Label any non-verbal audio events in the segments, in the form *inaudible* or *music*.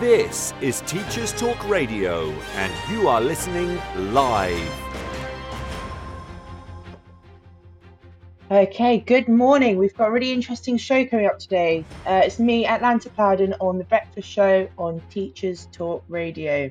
This is Teachers Talk Radio, and you are listening live. Okay, good morning. We've got a really interesting show coming up today. Uh, it's me, Atlanta Plowden, on the Breakfast Show on Teachers Talk Radio.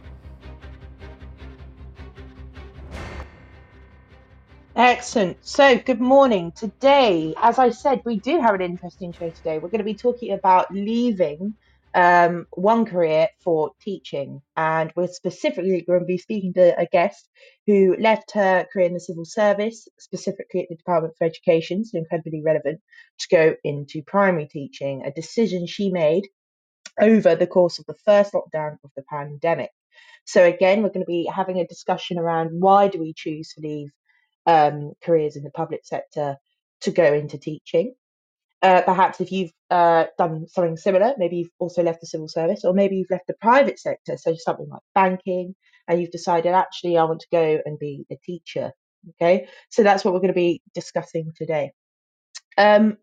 Excellent. So, good morning. Today, as I said, we do have an interesting show today. We're going to be talking about leaving um, one career for teaching, and we're specifically going to be speaking to a guest who left her career in the civil service, specifically at the Department for Education, so incredibly relevant, to go into primary teaching, a decision she made over the course of the first lockdown of the pandemic. So, again, we're going to be having a discussion around why do we choose to leave um, careers in the public sector to go into teaching. Uh, perhaps if you've uh, done something similar, maybe you've also left the civil service, or maybe you've left the private sector, so something like banking, and you've decided actually I want to go and be a teacher. Okay, so that's what we're going to be discussing today. Um,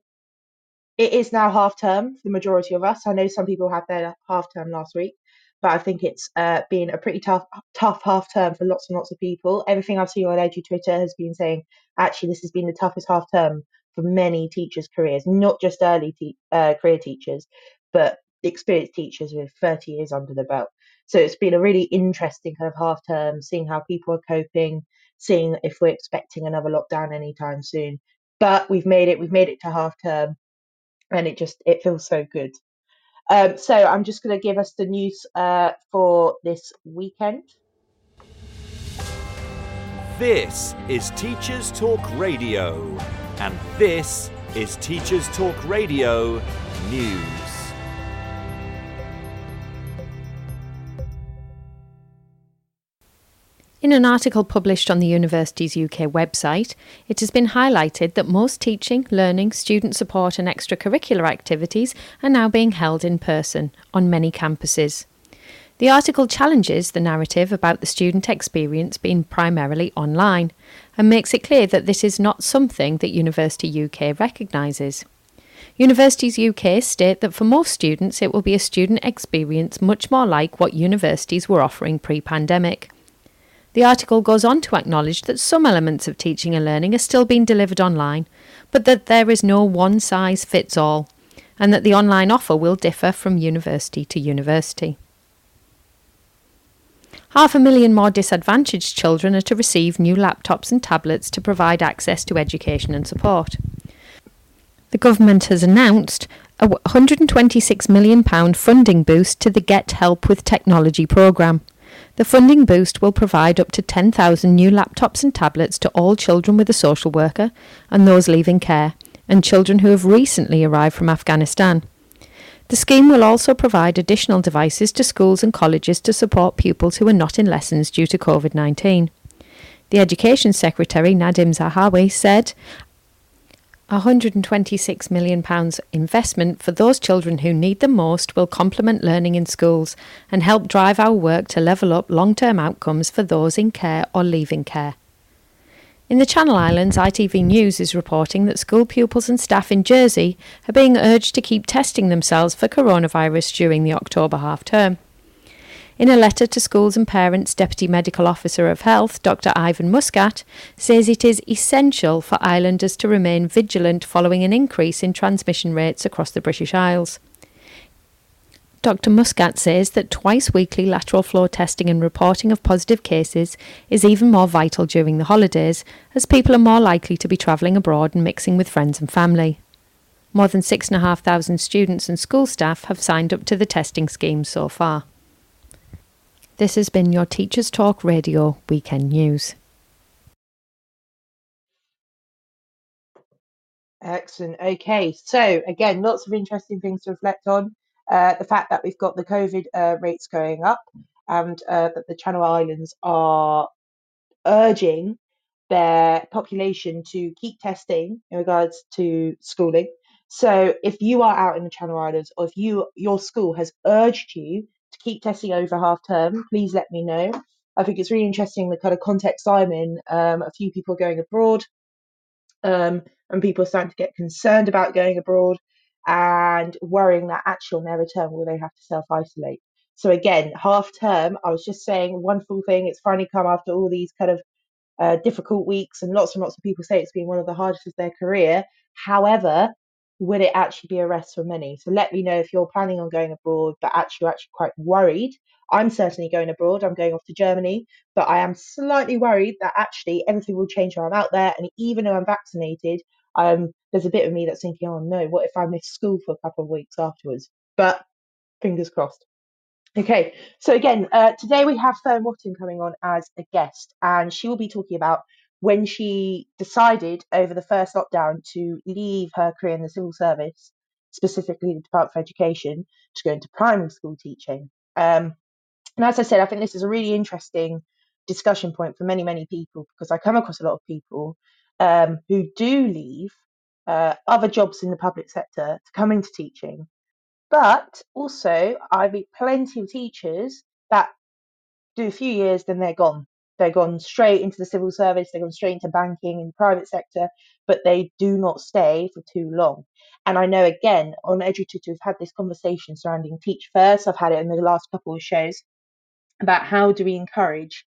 it is now half term for the majority of us. I know some people had their half term last week but I think it's uh, been a pretty tough, tough half term for lots and lots of people. Everything I've seen on Edu Twitter has been saying actually this has been the toughest half term for many teachers' careers, not just early te- uh, career teachers, but experienced teachers with 30 years under the belt. So it's been a really interesting kind of half term, seeing how people are coping, seeing if we're expecting another lockdown anytime soon. But we've made it. We've made it to half term, and it just it feels so good. Um, so I'm just going to give us the news uh, for this weekend. This is Teachers Talk Radio, and this is Teachers Talk Radio News. In an article published on the Universities UK website, it has been highlighted that most teaching, learning, student support, and extracurricular activities are now being held in person on many campuses. The article challenges the narrative about the student experience being primarily online and makes it clear that this is not something that University UK recognises. Universities UK state that for most students it will be a student experience much more like what universities were offering pre pandemic. The article goes on to acknowledge that some elements of teaching and learning are still being delivered online, but that there is no one size fits all, and that the online offer will differ from university to university. Half a million more disadvantaged children are to receive new laptops and tablets to provide access to education and support. The government has announced a £126 million funding boost to the Get Help with Technology programme. The funding boost will provide up to 10,000 new laptops and tablets to all children with a social worker and those leaving care, and children who have recently arrived from Afghanistan. The scheme will also provide additional devices to schools and colleges to support pupils who are not in lessons due to COVID 19. The Education Secretary, Nadhim Zahawi, said £126 million investment for those children who need them most will complement learning in schools and help drive our work to level up long term outcomes for those in care or leaving care. In the Channel Islands, ITV News is reporting that school pupils and staff in Jersey are being urged to keep testing themselves for coronavirus during the October half term. In a letter to schools and parents, Deputy Medical Officer of Health, Dr. Ivan Muscat, says it is essential for islanders to remain vigilant following an increase in transmission rates across the British Isles. Dr. Muscat says that twice weekly lateral flow testing and reporting of positive cases is even more vital during the holidays, as people are more likely to be travelling abroad and mixing with friends and family. More than 6,500 students and school staff have signed up to the testing scheme so far. This has been your Teachers Talk Radio Weekend News. Excellent. Okay, so again, lots of interesting things to reflect on. Uh, the fact that we've got the COVID uh, rates going up and uh, that the Channel Islands are urging their population to keep testing in regards to schooling. So if you are out in the Channel Islands or if you your school has urged you to keep testing over half term, please let me know. I think it's really interesting the kind of context I'm in. Um, a few people are going abroad um, and people are starting to get concerned about going abroad and worrying that actually on their return will they have to self isolate. So again, half term, I was just saying, wonderful thing. It's finally come after all these kind of uh, difficult weeks, and lots and lots of people say it's been one of the hardest of their career. However, will it actually be a rest for many? So let me know if you're planning on going abroad, but actually actually quite worried. I'm certainly going abroad. I'm going off to Germany, but I am slightly worried that actually everything will change while I'm out there. And even though I'm vaccinated, um, there's a bit of me that's thinking, oh no, what if I miss school for a couple of weeks afterwards? But fingers crossed. Okay, so again, uh, today we have Fern Watton coming on as a guest, and she will be talking about when she decided over the first lockdown to leave her career in the civil service, specifically the Department for Education, to go into primary school teaching. Um, and as I said, I think this is a really interesting discussion point for many, many people because I come across a lot of people um, who do leave uh, other jobs in the public sector to come into teaching but also, I meet plenty of teachers that do a few years, then they're gone. They're gone straight into the civil service, they've gone straight into banking and private sector, but they do not stay for too long. And I know again on EduTwitter, we've had this conversation surrounding Teach First. I've had it in the last couple of shows about how do we encourage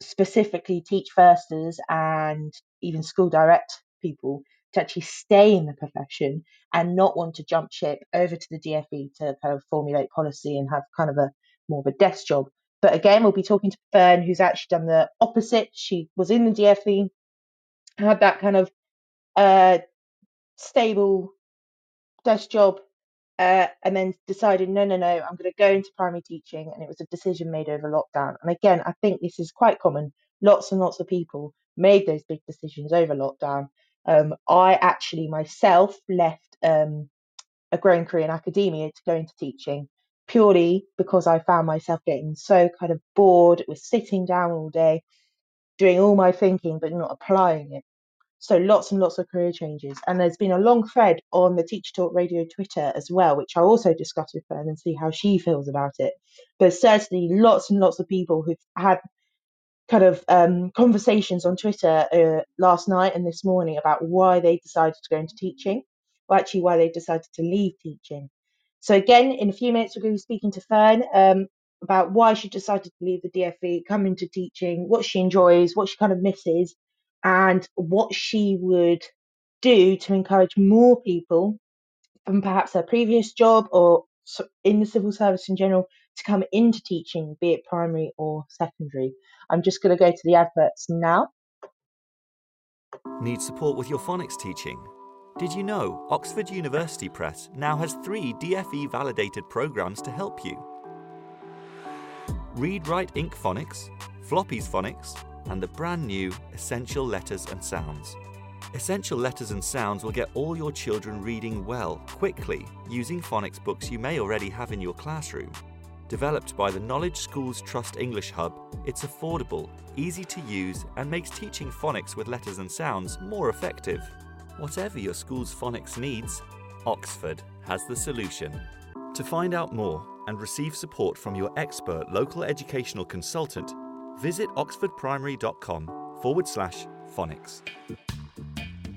specifically teach firsters and even school direct people to actually stay in the profession and not want to jump ship over to the DFE to kind of formulate policy and have kind of a more of a desk job. But again, we'll be talking to Fern, who's actually done the opposite. She was in the DFE, had that kind of uh, stable desk job, uh, and then decided, no, no, no, I'm going to go into primary teaching. And it was a decision made over lockdown. And again, I think this is quite common. Lots and lots of people made those big decisions over lockdown. Um, I actually myself left um, a growing career in academia to go into teaching purely because I found myself getting so kind of bored with sitting down all day, doing all my thinking, but not applying it. So lots and lots of career changes. And there's been a long thread on the Teacher Talk Radio Twitter as well, which I'll also discuss with Fern and see how she feels about it. But certainly lots and lots of people who've had kind of um, conversations on Twitter uh, last night and this morning about why they decided to go into teaching, or actually why they decided to leave teaching. So again, in a few minutes, we're going to be speaking to Fern um, about why she decided to leave the DFE, come into teaching, what she enjoys, what she kind of misses, and what she would do to encourage more people from perhaps her previous job or in the civil service in general to come into teaching, be it primary or secondary. I'm just going to go to the adverts now. Need support with your phonics teaching? Did you know Oxford University Press now has three DFE validated programs to help you? Read Write Inc. Phonics, Floppy's Phonics, and the brand new Essential Letters and Sounds. Essential Letters and Sounds will get all your children reading well, quickly, using phonics books you may already have in your classroom. Developed by the Knowledge Schools Trust English Hub, it's affordable, easy to use, and makes teaching phonics with letters and sounds more effective. Whatever your school's phonics needs, Oxford has the solution. To find out more and receive support from your expert local educational consultant, visit oxfordprimary.com forward slash phonics.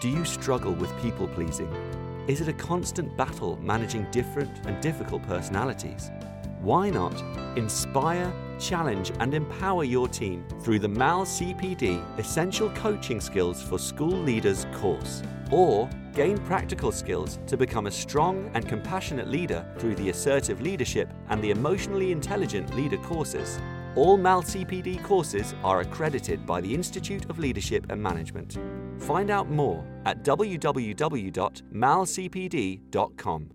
Do you struggle with people pleasing? Is it a constant battle managing different and difficult personalities? Why not inspire, challenge, and empower your team through the MAL CPD Essential Coaching Skills for School Leaders course? or gain practical skills to become a strong and compassionate leader through the Assertive Leadership and the Emotionally Intelligent Leader courses. All MAL CPD courses are accredited by the Institute of Leadership and Management. Find out more at www.malcpd.com.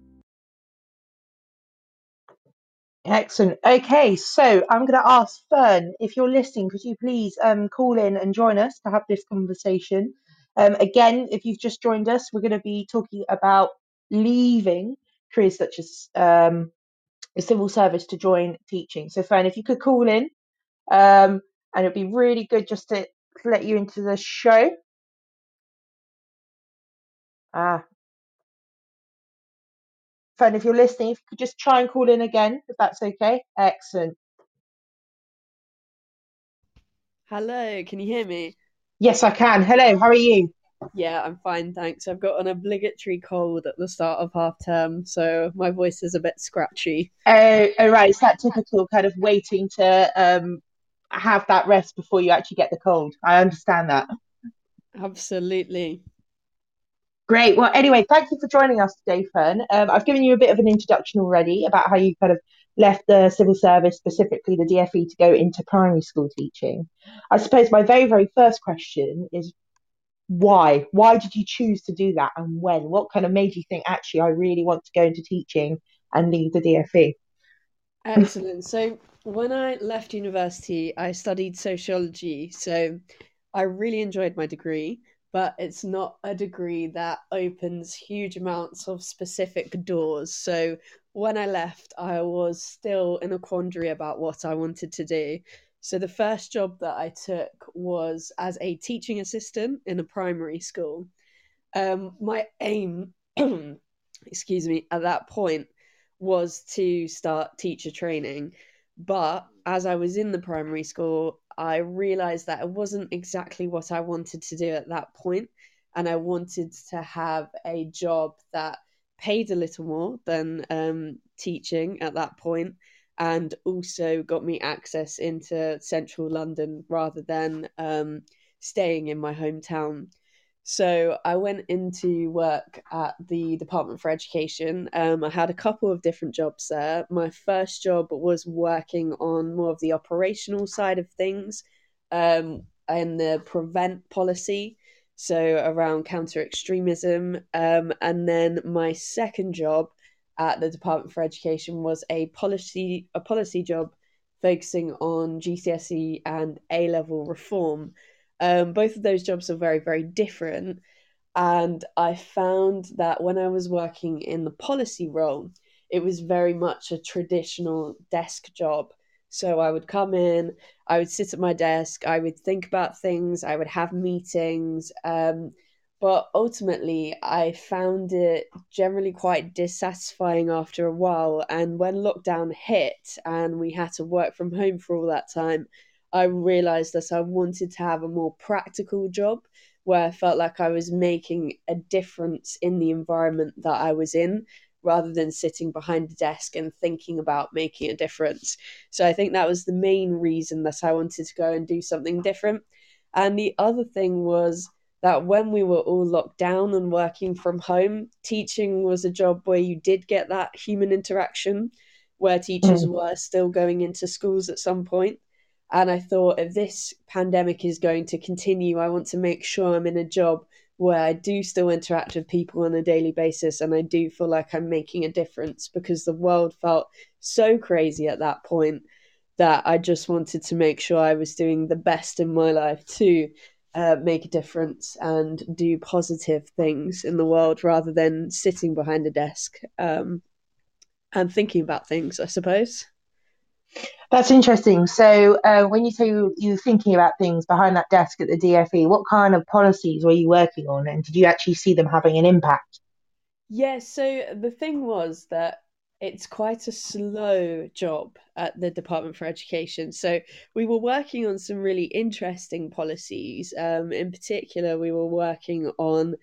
Excellent. Okay, so I'm going to ask Fern if you're listening, could you please um, call in and join us to have this conversation? Um, again, if you've just joined us, we're going to be talking about leaving careers such as um, the civil service to join teaching. So, Fern, if you could call in, um, and it'd be really good just to let you into the show. Ah, Fern, if you're listening, if you could just try and call in again, if that's okay. Excellent. Hello, can you hear me? Yes, I can. Hello, how are you? Yeah, I'm fine, thanks. I've got an obligatory cold at the start of half term, so my voice is a bit scratchy. Oh, oh right. Is that typical kind of waiting to um, have that rest before you actually get the cold? I understand that. Absolutely. Great. Well, anyway, thank you for joining us today, Fern. Um, I've given you a bit of an introduction already about how you kind of left the civil service, specifically the DFE, to go into primary school teaching. I suppose my very, very first question is why? Why did you choose to do that and when? What kind of made you think, actually, I really want to go into teaching and leave the DFE? Excellent. So, when I left university, I studied sociology. So, I really enjoyed my degree, but it's not a degree that opens huge amounts of specific doors. So, when I left, I was still in a quandary about what I wanted to do. So the first job that I took was as a teaching assistant in a primary school. Um, my aim, *clears throat* excuse me, at that point was to start teacher training. But as I was in the primary school, I realized that it wasn't exactly what I wanted to do at that point, and I wanted to have a job that paid a little more than um, teaching at that point, and also got me access into central London rather than um, staying in my hometown. So I went into work at the Department for Education. Um, I had a couple of different jobs there. My first job was working on more of the operational side of things um, and the prevent policy, so around counter extremism. Um, and then my second job at the Department for Education was a policy a policy job focusing on GCSE and A level reform. Um, both of those jobs are very very different, and I found that when I was working in the policy role, it was very much a traditional desk job. So I would come in, I would sit at my desk, I would think about things, I would have meetings. Um, but ultimately I found it generally quite dissatisfying after a while. And when lockdown hit and we had to work from home for all that time, I realized that I wanted to have a more practical job where I felt like I was making a difference in the environment that I was in rather than sitting behind a desk and thinking about making a difference. So I think that was the main reason that I wanted to go and do something different. And the other thing was that when we were all locked down and working from home, teaching was a job where you did get that human interaction, where teachers mm. were still going into schools at some point. And I thought, if this pandemic is going to continue, I want to make sure I'm in a job where I do still interact with people on a daily basis and I do feel like I'm making a difference because the world felt so crazy at that point that I just wanted to make sure I was doing the best in my life to uh, make a difference and do positive things in the world rather than sitting behind a desk um, and thinking about things, I suppose. That's interesting. So, uh, when you say you, you were thinking about things behind that desk at the DFE, what kind of policies were you working on, and did you actually see them having an impact? Yeah, so the thing was that it's quite a slow job at the Department for Education. So we were working on some really interesting policies. Um, in particular, we were working on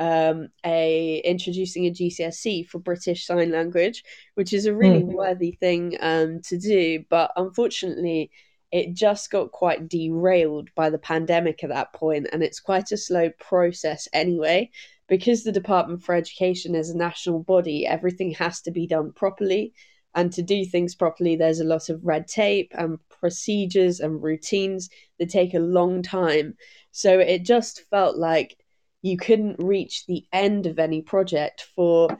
um, a introducing a GCSE for British Sign Language, which is a really mm. worthy thing um, to do. But unfortunately, it just got quite derailed by the pandemic at that point, and it's quite a slow process anyway. Because the Department for Education is a national body, everything has to be done properly. And to do things properly, there's a lot of red tape and procedures and routines that take a long time. So it just felt like you couldn't reach the end of any project for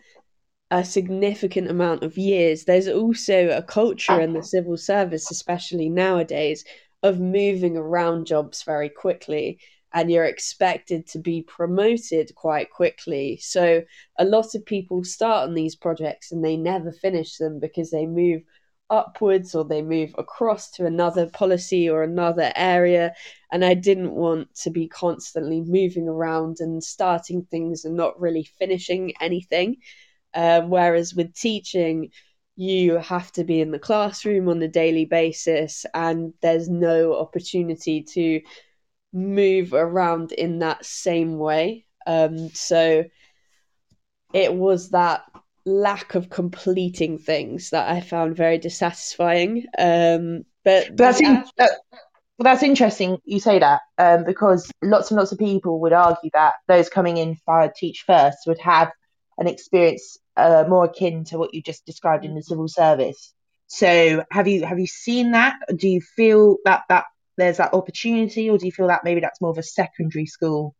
a significant amount of years. There's also a culture in the civil service, especially nowadays, of moving around jobs very quickly. And you're expected to be promoted quite quickly. So, a lot of people start on these projects and they never finish them because they move upwards or they move across to another policy or another area. And I didn't want to be constantly moving around and starting things and not really finishing anything. Um, whereas with teaching, you have to be in the classroom on a daily basis, and there's no opportunity to move around in that same way. Um, so it was that lack of completing things that I found very dissatisfying. Um, but, but that's in, that, well, that's interesting you say that um, because lots and lots of people would argue that those coming in via Teach First would have an experience uh, more akin to what you just described in the civil service. So have you have you seen that? Do you feel that that there's that opportunity, or do you feel that maybe that's more of a secondary school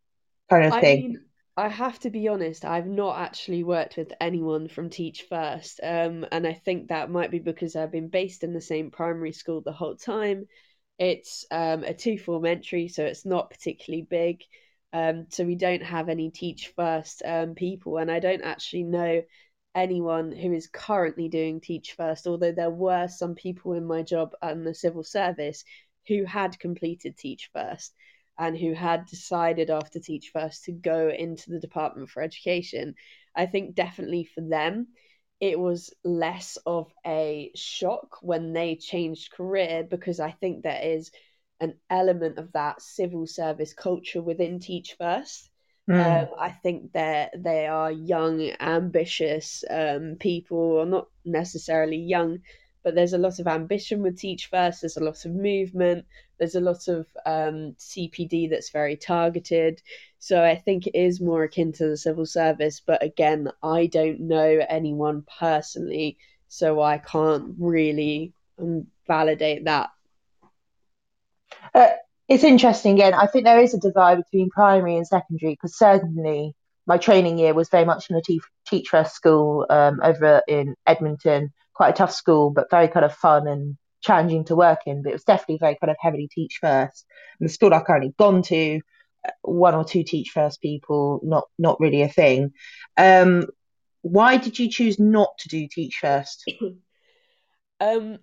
kind of I thing? Mean, I have to be honest, I've not actually worked with anyone from Teach First. Um, and I think that might be because I've been based in the same primary school the whole time. It's um, a two form entry, so it's not particularly big. Um, so we don't have any teach first um, people, and I don't actually know anyone who is currently doing teach first. Although there were some people in my job and the civil service who had completed teach first and who had decided after teach first to go into the Department for Education. I think definitely for them, it was less of a shock when they changed career because I think there is an element of that civil service culture within Teach First. Mm. Um, I think that they are young, ambitious um, people, or not necessarily young, but there's a lot of ambition with Teach First. There's a lot of movement. There's a lot of um, CPD that's very targeted. So I think it is more akin to the civil service. But again, I don't know anyone personally, so I can't really um, validate that uh, it's interesting again. I think there is a divide between primary and secondary because certainly my training year was very much in a te- teach first school um, over in Edmonton, quite a tough school, but very kind of fun and challenging to work in. But it was definitely very kind of heavily teach first. And the school I've currently gone to, uh, one or two teach first people, not not really a thing. Um, why did you choose not to do teach first? *coughs* um,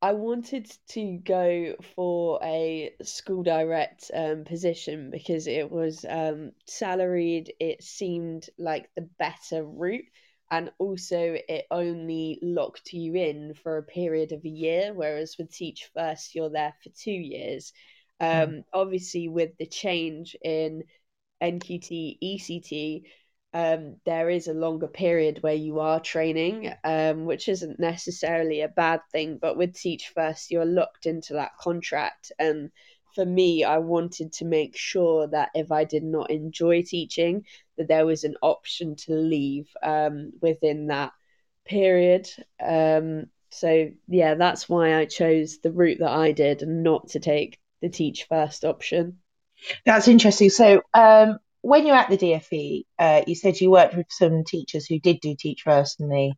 I wanted to go for a school direct um, position because it was um, salaried. It seemed like the better route, and also it only locked you in for a period of a year, whereas with Teach First, you're there for two years. Hmm. Um, mm. Obviously, with the change in NQT ECT, um, there is a longer period where you are training, um, which isn't necessarily a bad thing. But with Teach First, you're locked into that contract. And for me, I wanted to make sure that if I did not enjoy teaching, that there was an option to leave um, within that period. Um, so yeah, that's why I chose the route that I did and not to take the Teach First option. That's interesting. So um, when you're at the DFE, uh, you said you worked with some teachers who did do Teach First and they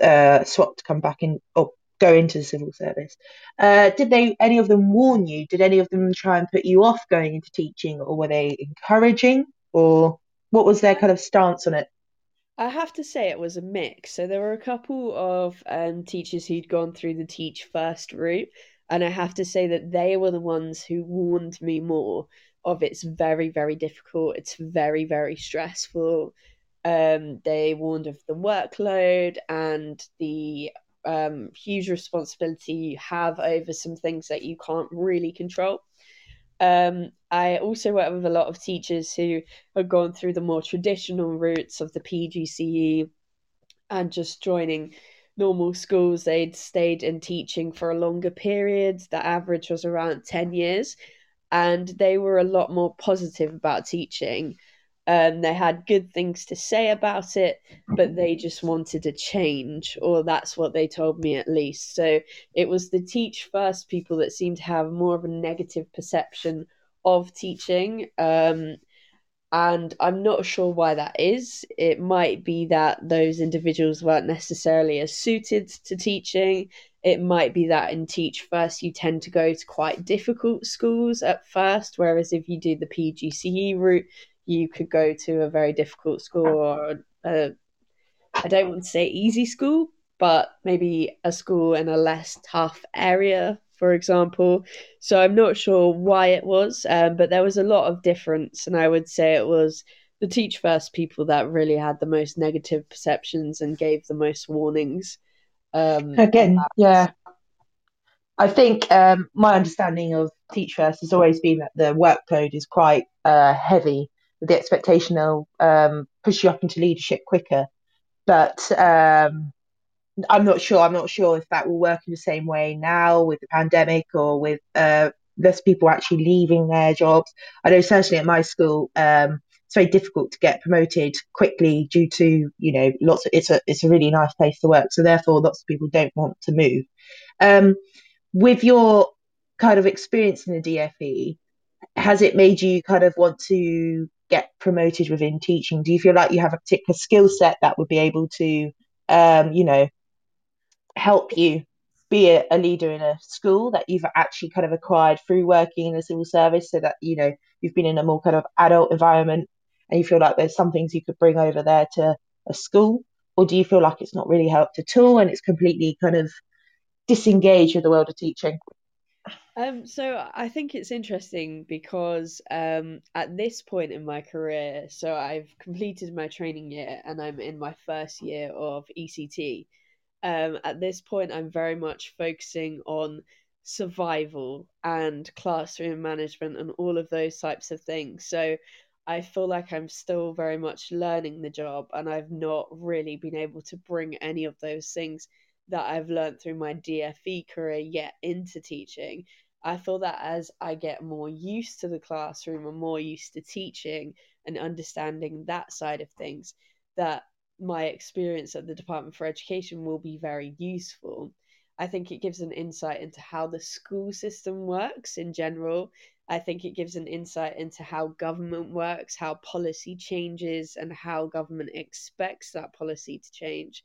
uh, swapped to come back in or go into the civil service. Uh, did they any of them warn you? Did any of them try and put you off going into teaching, or were they encouraging, or what was their kind of stance on it? I have to say it was a mix. So there were a couple of um, teachers who'd gone through the teach first route, and I have to say that they were the ones who warned me more of it's very very difficult it's very very stressful um, they warned of the workload and the um, huge responsibility you have over some things that you can't really control um, I also work with a lot of teachers who have gone through the more traditional routes of the PGCE and just joining normal schools, they'd stayed in teaching for a longer period. The average was around 10 years. And they were a lot more positive about teaching. Um, they had good things to say about it, but they just wanted a change, or that's what they told me at least. So it was the teach first people that seemed to have more of a negative perception of teaching. Um, and I'm not sure why that is. It might be that those individuals weren't necessarily as suited to teaching. It might be that in Teach First, you tend to go to quite difficult schools at first, whereas if you do the PGCE route, you could go to a very difficult school or a, I don't want to say easy school, but maybe a school in a less tough area for example. So I'm not sure why it was, um, but there was a lot of difference, and I would say it was the teach first people that really had the most negative perceptions and gave the most warnings. Um, Again, yeah. I think um, my understanding of Teach First has always been that the workload is quite uh, heavy, the expectation they'll um, push you up into leadership quicker. But um, I'm not sure. I'm not sure if that will work in the same way now with the pandemic or with uh, less people actually leaving their jobs. I know certainly at my school, um, it's very difficult to get promoted quickly due to you know lots of it's a it's a really nice place to work. So therefore, lots of people don't want to move. Um, with your kind of experience in the DFE, has it made you kind of want to get promoted within teaching? Do you feel like you have a particular skill set that would be able to, um, you know, help you be a, a, leader in a school that you've actually kind of acquired through working in the civil service so that you know you've been in a more kind of adult environment and you feel like there's some things you could bring over there to a school or do you feel like it's not really helped at all and it's completely kind of disengaged with the world of teaching um, so I think it's interesting because um, at this point in my career, so I've completed my training year and I'm in my first year of ECT. Um, at this point, I'm very much focusing on survival and classroom management and all of those types of things. So I feel like I'm still very much learning the job and I've not really been able to bring any of those things that I've learned through my DFE career yet into teaching. I feel that as I get more used to the classroom and more used to teaching and understanding that side of things, that my experience at the Department for Education will be very useful. I think it gives an insight into how the school system works in general. I think it gives an insight into how government works, how policy changes, and how government expects that policy to change.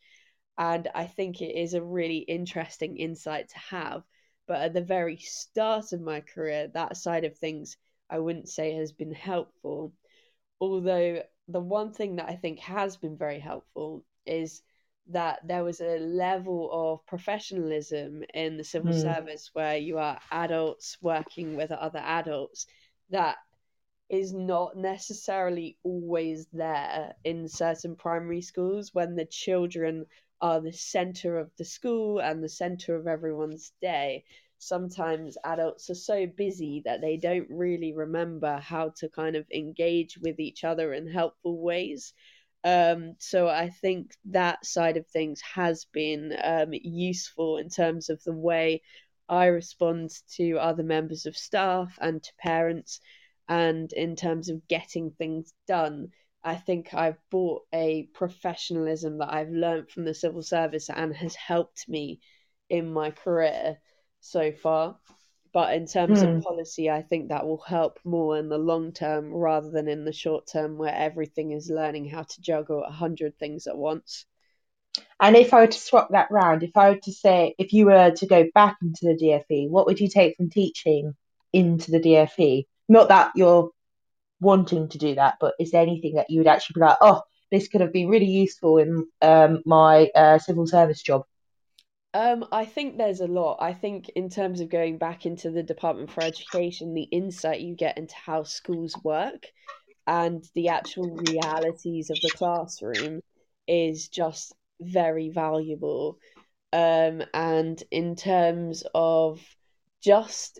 And I think it is a really interesting insight to have. But at the very start of my career, that side of things I wouldn't say has been helpful. Although the one thing that I think has been very helpful is that there was a level of professionalism in the civil mm. service where you are adults working with other adults that is not necessarily always there in certain primary schools when the children are the center of the school and the center of everyone's day sometimes adults are so busy that they don't really remember how to kind of engage with each other in helpful ways. Um, so I think that side of things has been um, useful in terms of the way I respond to other members of staff and to parents, and in terms of getting things done. I think I've bought a professionalism that I've learned from the civil service and has helped me in my career so far. But in terms mm. of hmm. policy, I think that will help more in the long term rather than in the short term where everything is learning how to juggle a hundred things at once. And if I were to swap that round, if I were to say, if you were to go back into the DFE, what would you take from teaching into the DFE? Not that you're wanting to do that, but is there anything that you would actually be like, oh, this could have been really useful in um, my uh, civil service job? Um, I think there's a lot. I think in terms of going back into the Department for Education, the insight you get into how schools work and the actual realities of the classroom is just very valuable. Um, and in terms of just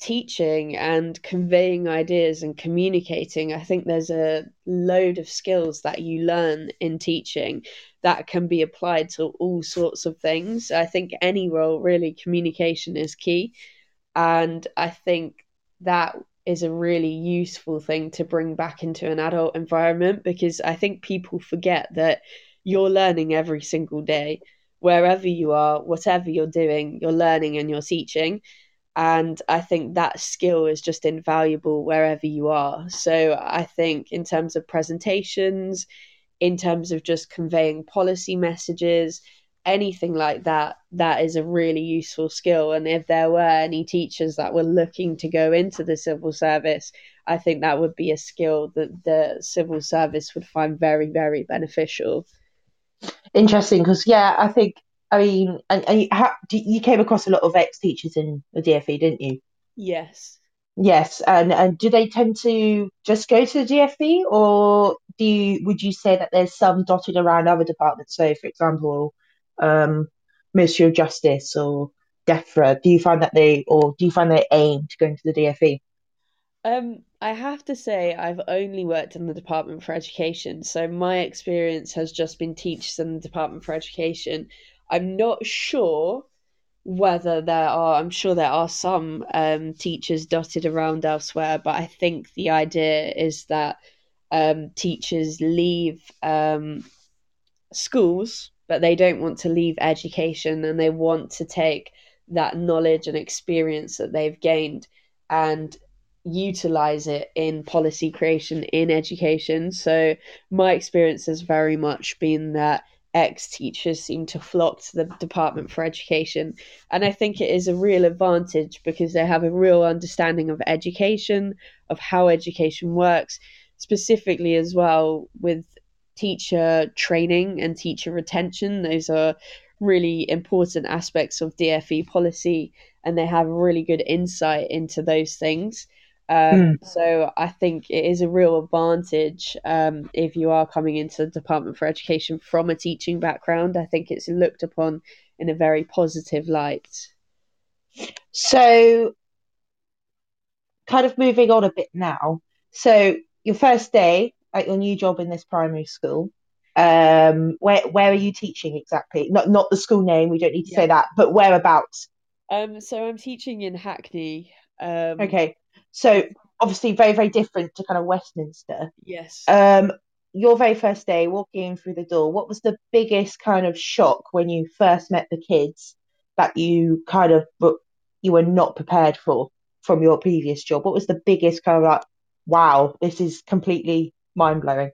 teaching and conveying ideas and communicating, I think there's a load of skills that you learn in teaching that can be applied to all sorts of things. I think any role, really, communication is key. And I think that is a really useful thing to bring back into an adult environment because I think people forget that you're learning every single day. Wherever you are, whatever you're doing, you're learning and you're teaching. And I think that skill is just invaluable wherever you are. So I think, in terms of presentations, in terms of just conveying policy messages, anything like that, that is a really useful skill. And if there were any teachers that were looking to go into the civil service, I think that would be a skill that the civil service would find very, very beneficial. Interesting, because yeah, I think I mean, and, and you, how, you came across a lot of ex teachers in the DFE, didn't you? Yes. Yes, and and do they tend to just go to the DFE, or do you would you say that there's some dotted around other departments? So, for example, um, Ministry of Justice or DEFRA. Do you find that they, or do you find they aim to go into the DFE? Um, I have to say I've only worked in the Department for Education, so my experience has just been teachers in the Department for Education. I'm not sure whether there are i'm sure there are some um, teachers dotted around elsewhere but i think the idea is that um, teachers leave um, schools but they don't want to leave education and they want to take that knowledge and experience that they've gained and utilize it in policy creation in education. So my experience has very much been that ex teachers seem to flock to the *laughs* Department for Education. And I think it is a real advantage because they have a real understanding of education, of how education works, specifically as well with teacher training and teacher retention. Those are really important aspects of DFE policy, and they have really good insight into those things. Um, mm. So I think it is a real advantage um, if you are coming into the Department for Education from a teaching background. I think it's looked upon in a very positive light. So, kind of moving on a bit now. So, your first day at your new job in this primary school, um, where where are you teaching exactly? Not not the school name. We don't need to yeah. say that, but whereabouts. Um, so I'm teaching in Hackney. Um, okay. So obviously very, very different to kind of Westminster. Yes. Um, your very first day walking through the door, what was the biggest kind of shock when you first met the kids that you kind of you were not prepared for from your previous job? What was the biggest kind of like, wow, this is completely mind blowing?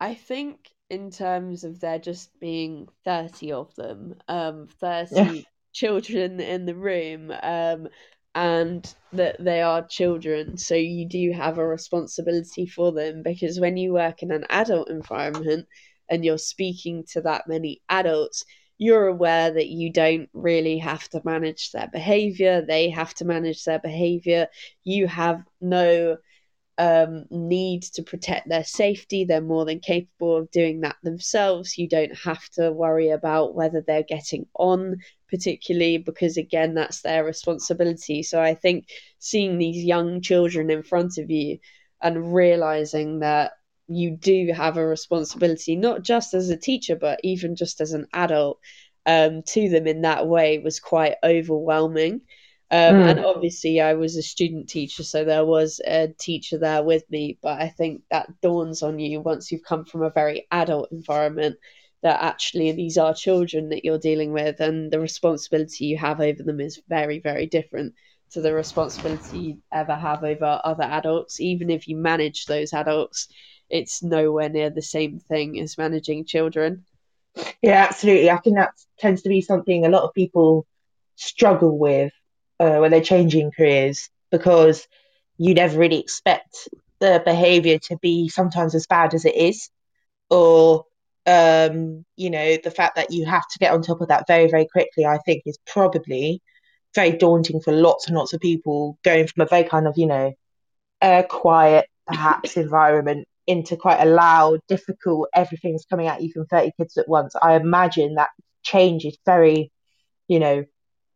I think in terms of there just being 30 of them, um, 30 yeah. children in the room, um, and that they are children. So you do have a responsibility for them because when you work in an adult environment and you're speaking to that many adults, you're aware that you don't really have to manage their behavior, they have to manage their behavior. You have no um, need to protect their safety. They're more than capable of doing that themselves. You don't have to worry about whether they're getting on, particularly because, again, that's their responsibility. So I think seeing these young children in front of you and realizing that you do have a responsibility, not just as a teacher, but even just as an adult, um, to them in that way was quite overwhelming. Um, mm. And obviously, I was a student teacher, so there was a teacher there with me. But I think that dawns on you once you've come from a very adult environment that actually these are children that you're dealing with, and the responsibility you have over them is very, very different to the responsibility you ever have over other adults. Even if you manage those adults, it's nowhere near the same thing as managing children. Yeah, absolutely. I think that tends to be something a lot of people struggle with uh, when they're changing careers because you never really expect the behavior to be sometimes as bad as it is or um, you know the fact that you have to get on top of that very very quickly i think is probably very daunting for lots and lots of people going from a very kind of you know a quiet perhaps *coughs* environment into quite a loud difficult everything's coming at you from 30 kids at once. I imagine that change is very you know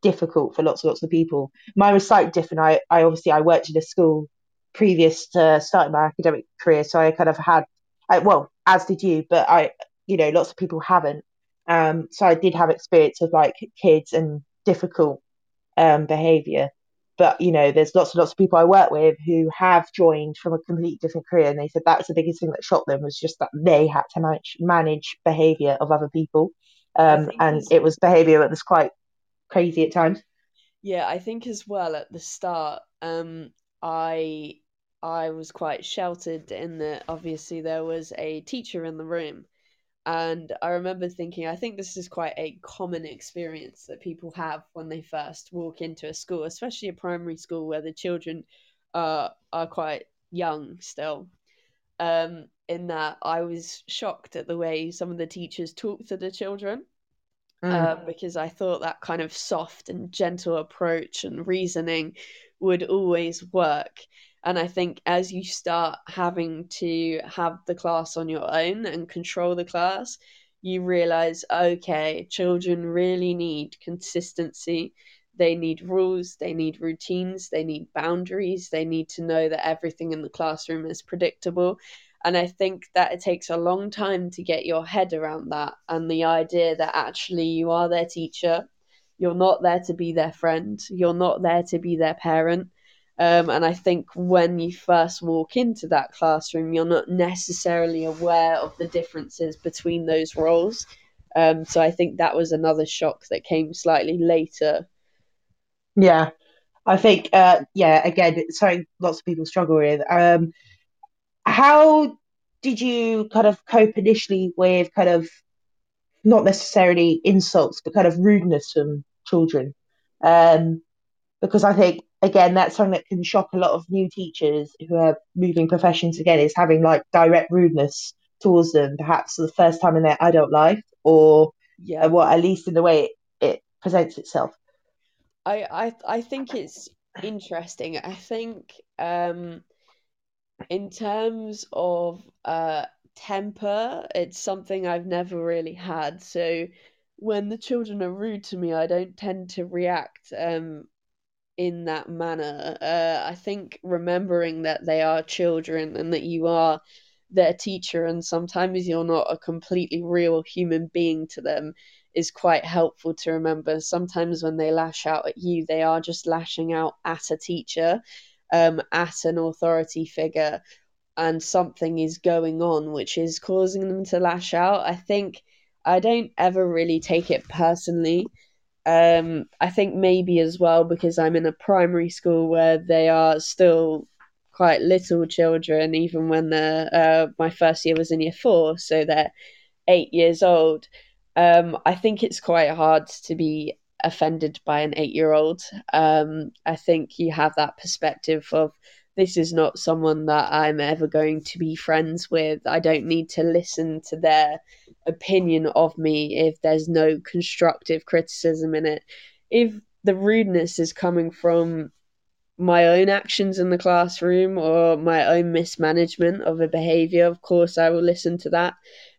difficult for lots and lots of people. Mine was slightly different. I, I obviously I worked in a school previous to starting my academic career, so I kind of had, I, well, as did you, but I, you know, lots of people haven't. Um, so I did have experience of like kids and difficult um, behaviour. But you know, there's lots and lots of people I work with who have joined from a completely different career, and they said that's the biggest thing that shocked them was just that they had to manage manage behaviour of other people, um, and it was behaviour that was quite crazy at times. Yeah, I think as well at the start, um, I I was quite sheltered in that obviously there was a teacher in the room. And I remember thinking, I think this is quite a common experience that people have when they first walk into a school, especially a primary school where the children are are quite young still. Um, in that I was shocked at the way some of the teachers talk to the children mm. uh, because I thought that kind of soft and gentle approach and reasoning would always work. And I think as you start having to have the class on your own and control the class, you realize, okay, children really need consistency. They need rules, they need routines, they need boundaries, they need to know that everything in the classroom is predictable. And I think that it takes a long time to get your head around that and the idea that actually you are their teacher. You're not there to be their friend. You're not there to be their parent. Um, and I think when you first walk into that classroom, you're not necessarily aware of the differences between those roles. Um, so I think that was another shock that came slightly later. Yeah, I think, uh, yeah, again, it's something lots of people struggle with. Um, how did you kind of cope initially with kind of not necessarily insults, but kind of rudeness from children? Um, because I think again that's something that can shock a lot of new teachers who are moving professions again is having like direct rudeness towards them, perhaps for the first time in their adult life, or yeah, well, at least in the way it, it presents itself. I, I I think it's interesting. I think um, in terms of uh, temper, it's something I've never really had. So when the children are rude to me, I don't tend to react um, in that manner. Uh, I think remembering that they are children and that you are their teacher, and sometimes you're not a completely real human being to them, is quite helpful to remember. Sometimes when they lash out at you, they are just lashing out at a teacher um, at an authority figure and something is going on which is causing them to lash out. I think I don't ever really take it personally. Um, I think maybe as well because I'm in a primary school where they are still quite little children, even when they're, uh, my first year was in year four, so they're eight years old. Um, I think it's quite hard to be offended by an eight year old. Um, I think you have that perspective of this is not someone that I'm ever going to be friends with. I don't need to listen to their opinion of me if there's no constructive criticism in it. If the rudeness is coming from my own actions in the classroom or my own mismanagement of a behavior, of course, I will listen to that.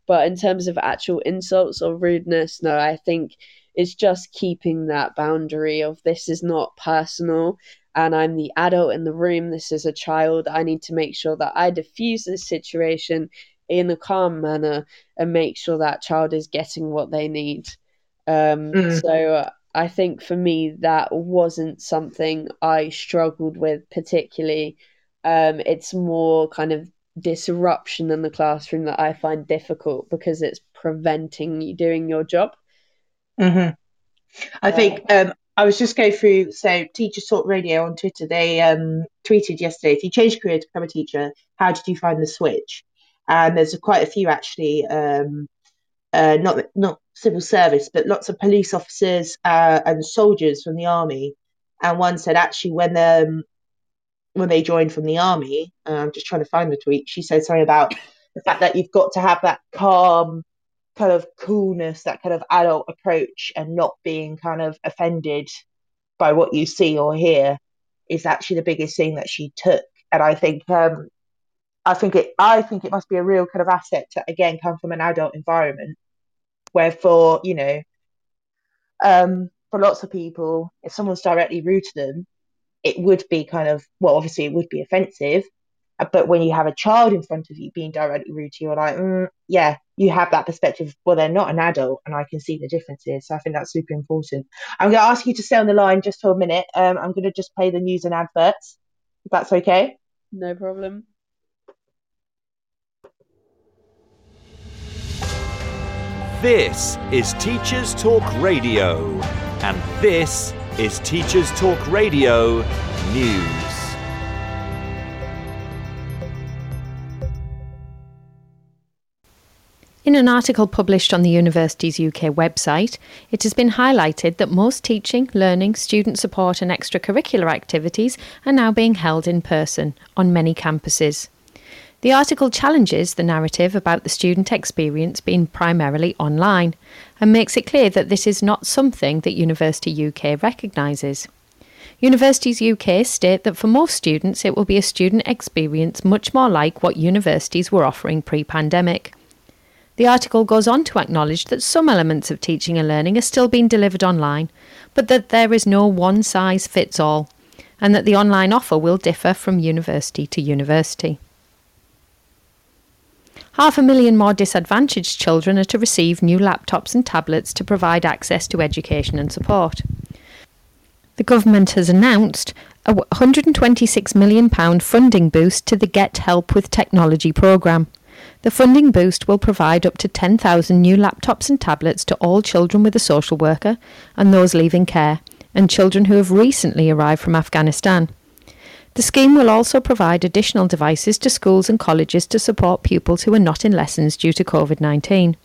But in terms of actual insults or rudeness, no, I think it's just keeping that boundary of this is not personal and I'm the adult in the room. This is a child. I need to make sure that I diffuse this situation in a calm manner and make sure that child is getting what they need. Um, mm. So I think for me, that wasn't something I struggled with particularly. Um, it's more kind of disruption in the classroom that I find difficult because it's preventing you doing your job. Mm-hmm. I think um, I was just going through, so Teachers Talk Radio on Twitter, they um, tweeted yesterday, if you change career to become a teacher, how did you find the switch? And there's quite a few actually, um, uh, not not civil service, but lots of police officers uh, and soldiers from the army. And one said actually when um, when they joined from the army, uh, I'm just trying to find the tweet. She said something about the fact that you've got to have that calm kind of coolness, that kind of adult approach, and not being kind of offended by what you see or hear is actually the biggest thing that she took. And I think, um, I think it, I think it must be a real kind of asset to again come from an adult environment, where for you know, um, for lots of people, if someone's directly rude to them, it would be kind of, well, obviously it would be offensive. Uh, but when you have a child in front of you being directly rude to you, you're like, mm, yeah, you have that perspective. Well, they're not an adult, and I can see the differences. So I think that's super important. I'm going to ask you to stay on the line just for a minute. Um, I'm going to just play the news and adverts, if that's okay. No problem. This is Teachers Talk Radio, and this is Teachers Talk Radio News. In an article published on the Universities UK website, it has been highlighted that most teaching, learning, student support, and extracurricular activities are now being held in person on many campuses. The article challenges the narrative about the student experience being primarily online and makes it clear that this is not something that University UK recognises. Universities UK state that for most students it will be a student experience much more like what universities were offering pre pandemic. The article goes on to acknowledge that some elements of teaching and learning are still being delivered online, but that there is no one size fits all, and that the online offer will differ from university to university. Half a million more disadvantaged children are to receive new laptops and tablets to provide access to education and support. The government has announced a £126 million funding boost to the Get Help with Technology programme. The funding boost will provide up to 10,000 new laptops and tablets to all children with a social worker and those leaving care, and children who have recently arrived from Afghanistan. The scheme will also provide additional devices to schools and colleges to support pupils who are not in lessons due to COVID 19.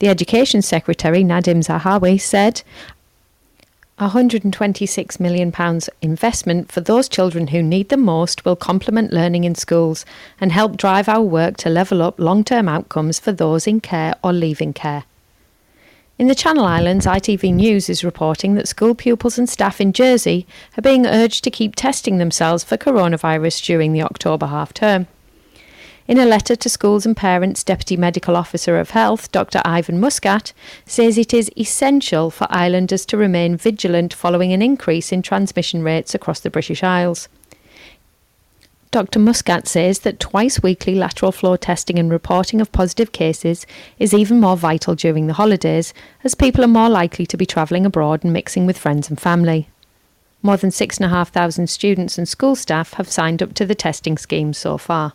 The Education Secretary, Nadhim Zahawi, said £126 million investment for those children who need them most will complement learning in schools and help drive our work to level up long term outcomes for those in care or leaving care. In the Channel Islands, ITV News is reporting that school pupils and staff in Jersey are being urged to keep testing themselves for coronavirus during the October half term. In a letter to schools and parents, Deputy Medical Officer of Health, Dr. Ivan Muscat, says it is essential for islanders to remain vigilant following an increase in transmission rates across the British Isles. Dr. Muscat says that twice weekly lateral flow testing and reporting of positive cases is even more vital during the holidays, as people are more likely to be travelling abroad and mixing with friends and family. More than 6,500 students and school staff have signed up to the testing scheme so far.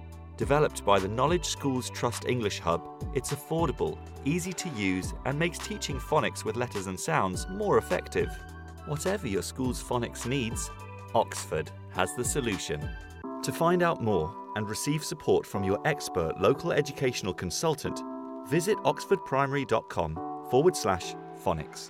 Developed by the Knowledge Schools Trust English Hub, it's affordable, easy to use, and makes teaching phonics with letters and sounds more effective. Whatever your school's phonics needs, Oxford has the solution. To find out more and receive support from your expert local educational consultant, visit oxfordprimary.com forward slash phonics.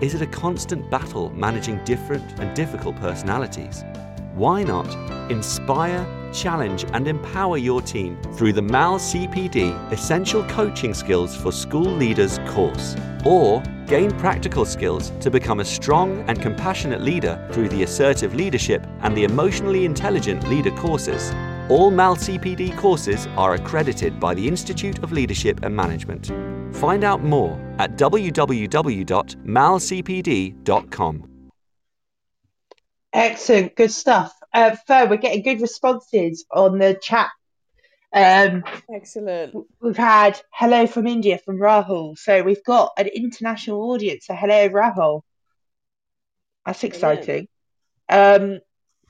Is it a constant battle managing different and difficult personalities? Why not inspire, challenge, and empower your team through the MAL CPD Essential Coaching Skills for School Leaders course? Or gain practical skills to become a strong and compassionate leader through the Assertive Leadership and the Emotionally Intelligent Leader courses? All MAL CPD courses are accredited by the Institute of Leadership and Management. Find out more at www.malcpd.com. Excellent, good stuff. Uh, Fer, we're getting good responses on the chat Um, Excellent. We've had hello from India from Rahul. So we've got an international audience. So hello, Rahul. That's exciting. Um,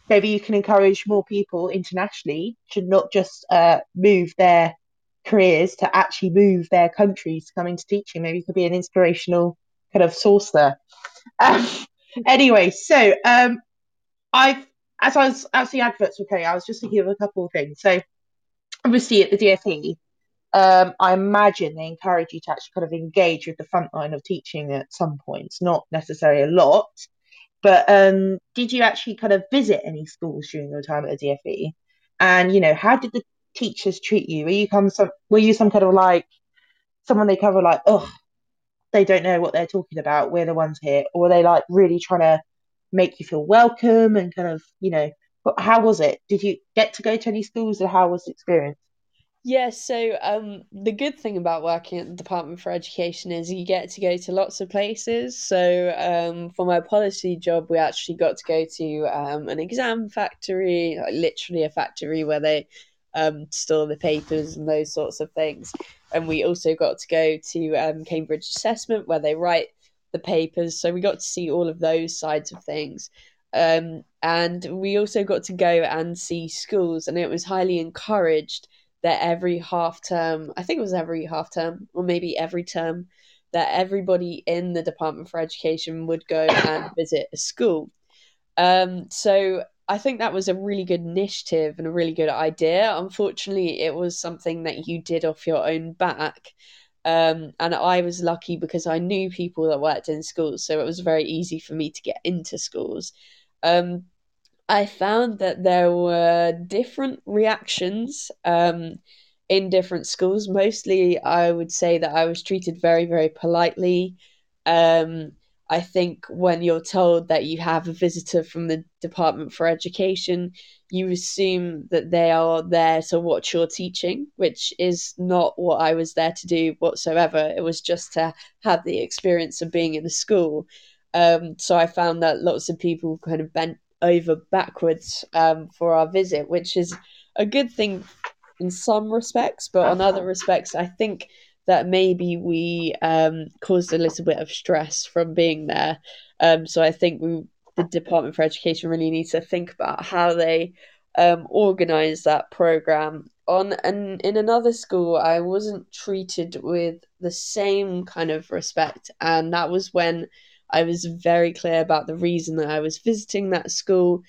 maybe you can encourage more people internationally to not just uh, move their careers to actually move their countries to come into teaching. Maybe you could be an inspirational kind of source there. Um, *laughs* anyway, so um, I've as I was as the adverts were I was just thinking of a couple of things. So obviously at the DFE, um, I imagine they encourage you to actually kind of engage with the front line of teaching at some points, not necessarily a lot. But um, did you actually kind of visit any schools during your time at the DFE? And you know, how did the teachers treat you? Were you come some were you some kind of like someone they cover like, oh, they don't know what they're talking about, we're the ones here, or were they like really trying to make you feel welcome and kind of, you know, But how was it? Did you get to go to any schools or how was the experience? Yeah, so um, the good thing about working at the Department for Education is you get to go to lots of places. So um, for my policy job, we actually got to go to um, an exam factory, like literally a factory where they um, store the papers and those sorts of things. And we also got to go to um, Cambridge Assessment where they write the papers. So we got to see all of those sides of things. Um, and we also got to go and see schools, and it was highly encouraged that every half term, I think it was every half term, or maybe every term, that everybody in the Department for Education would go and visit a school. Um, so I think that was a really good initiative and a really good idea. Unfortunately, it was something that you did off your own back. Um, and I was lucky because I knew people that worked in schools, so it was very easy for me to get into schools. Um, I found that there were different reactions um, in different schools. Mostly, I would say that I was treated very, very politely. Um, I think when you're told that you have a visitor from the Department for Education, you assume that they are there to watch your teaching, which is not what I was there to do whatsoever. It was just to have the experience of being in a school. Um, so I found that lots of people kind of bent over backwards um, for our visit, which is a good thing in some respects, but on other *laughs* respects, I think that maybe we um, caused a little bit of stress from being there. Um, so I think we, the Department for Education really needs to think about how they um, organize that program. On and in another school, I wasn't treated with the same kind of respect, and that was when I was very clear about the reason that I was visiting that school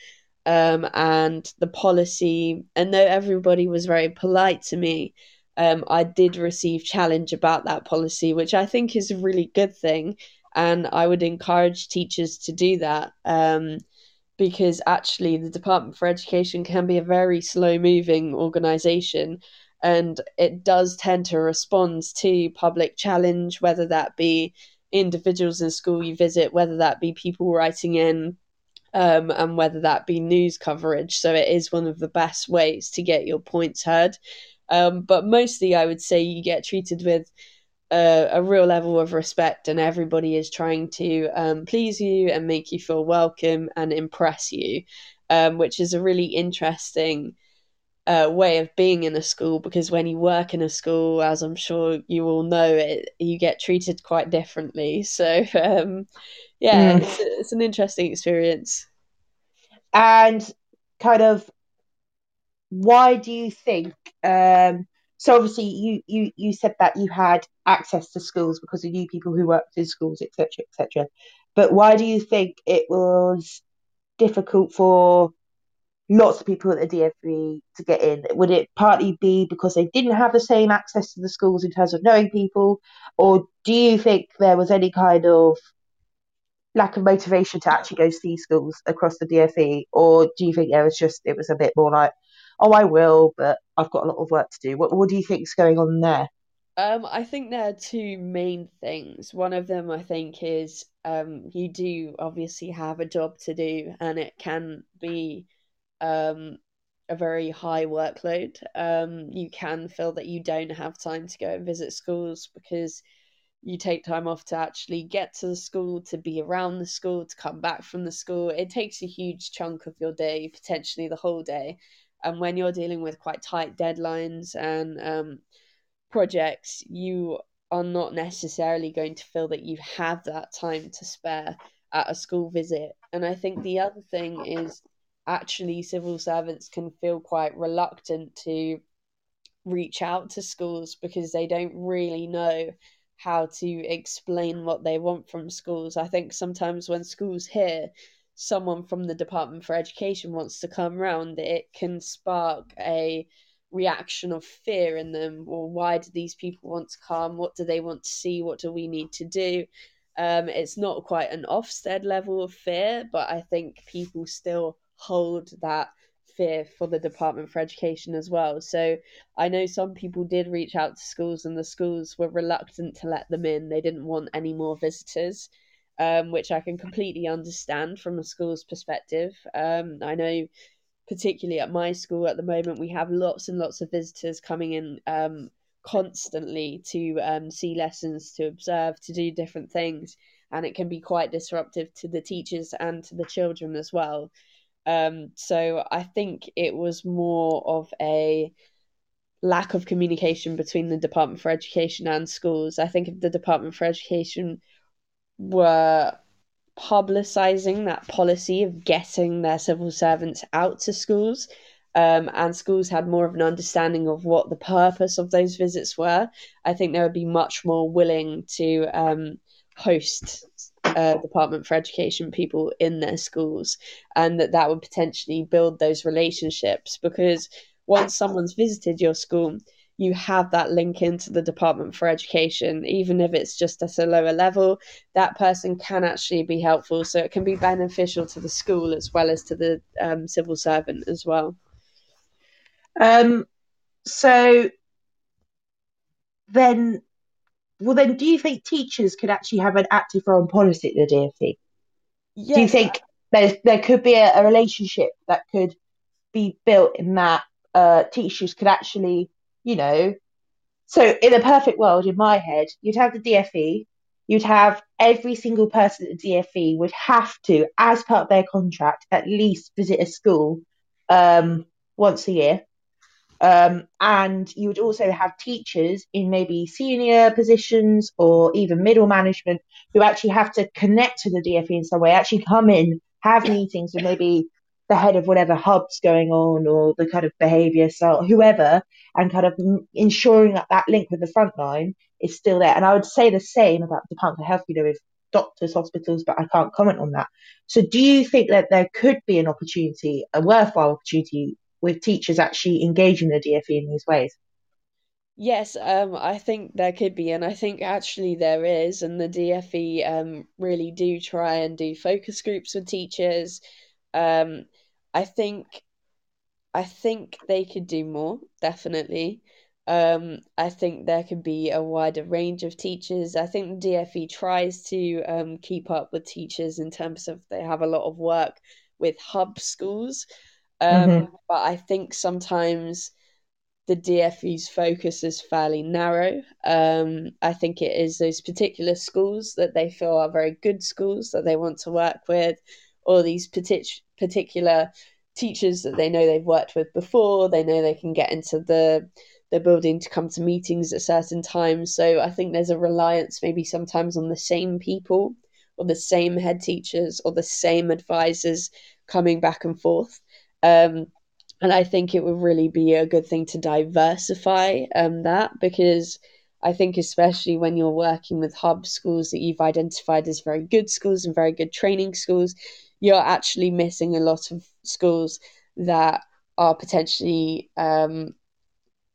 um, and the policy. And though everybody was very polite to me, um, I did receive challenge about that policy, which I think is a really good thing. And I would encourage teachers to do that um, because actually, the Department for Education can be a very slow moving organization and it does tend to respond to public challenge, whether that be individuals in school you visit, whether that be people writing in um, and whether that be news coverage. So it is one of the best ways to get your points heard. Um, but mostly, I would say you get treated with a, a real level of respect, and everybody is trying to um, please you and make you feel welcome and impress you, um, which is a really interesting uh, way of being in a school because when you work in a school, as I'm sure you all know, it you get treated quite differently. *laughs* So um, yeah, mm. it's, it's an interesting experience. And kind of, why do you think? Um, so obviously, you you you said that you had access to schools because of you people who worked in schools, etc., etc. But why do you think it was difficult for lots of people at the DFE to get in? Would it partly be because they didn't have the same access to the schools in terms of knowing people, or do you think there was any kind of lack of motivation to actually go see schools across the DFE, or do you think there was just it was a bit more like, oh, I will, but I've got a lot of work to do. What what do you think is going on there? Um, I think there are two main things. One of them, I think, is um, you do obviously have a job to do, and it can be um, a very high workload. Um, you can feel that you don't have time to go and visit schools because you take time off to actually get to the school, to be around the school, to come back from the school. It takes a huge chunk of your day, potentially the whole day. And when you're dealing with quite tight deadlines and um, projects, you are not necessarily going to feel that you have that time to spare at a school visit. And I think the other thing is actually civil servants can feel quite reluctant to reach out to schools because they don't really know how to explain what they want from schools. I think sometimes when schools hear someone from the Department for Education wants to come round, it can spark a reaction of fear in them. Or why do these people want to come? What do they want to see? What do we need to do? Um, it's not quite an Ofsted level of fear but i think people still hold that fear for the department for education as well. So i know some people did reach out to schools and the schools were reluctant to let them in. They didn't want any more visitors um, which i can completely understand from a school's perspective um, i know particularly at my school at the moment, we have lots and lots of visitors coming in um, constantly to um, see lessons, to observe, to do different things, and it can be quite disruptive to the teachers and to the children as well. Um, so I think it was more of a lack of communication between the Department for Education and schools. I think if the Department for Education were publicizing that policy of getting their civil servants out to schools. Um, and schools had more of an understanding of what the purpose of those visits were, I think they would be much more willing to um, host uh, Department for Education people in their schools, and that that would potentially build those relationships. Because once someone's visited your school, you have that link into the Department for Education, even if it's just at a lower level, that person can actually be helpful. So it can be beneficial to the school as well as to the um, civil servant as well. Um, so then, well, then, do you think teachers could actually have an active role in policy at the DfE? Yes. Do you think there's, there could be a, a relationship that could be built in that uh, teachers could actually you know, so in a perfect world, in my head, you'd have the DfE, you'd have every single person at the DfE would have to, as part of their contract, at least visit a school um, once a year. Um, and you would also have teachers in maybe senior positions or even middle management who actually have to connect to the DfE in some way, actually come in, have meetings with maybe the head of whatever hub's going on or the kind of behaviour cell, whoever, and kind of ensuring that that link with the front line is still there. And I would say the same about the Department of Health, you know, with doctors, hospitals, but I can't comment on that. So do you think that there could be an opportunity, a worthwhile opportunity with teachers actually engaging the DfE in these ways? Yes, um, I think there could be, and I think actually there is, and the DfE um, really do try and do focus groups with teachers. Um, I think I think they could do more, definitely. Um, I think there could be a wider range of teachers. I think the DfE tries to um, keep up with teachers in terms of they have a lot of work with hub schools. Um, mm-hmm. But I think sometimes the DfE's focus is fairly narrow. Um, I think it is those particular schools that they feel are very good schools that they want to work with, or these partic- particular teachers that they know they've worked with before. They know they can get into the the building to come to meetings at certain times. So I think there's a reliance maybe sometimes on the same people or the same head teachers or the same advisors coming back and forth. Um, and I think it would really be a good thing to diversify um, that because I think, especially when you're working with hub schools that you've identified as very good schools and very good training schools, you're actually missing a lot of schools that are potentially um,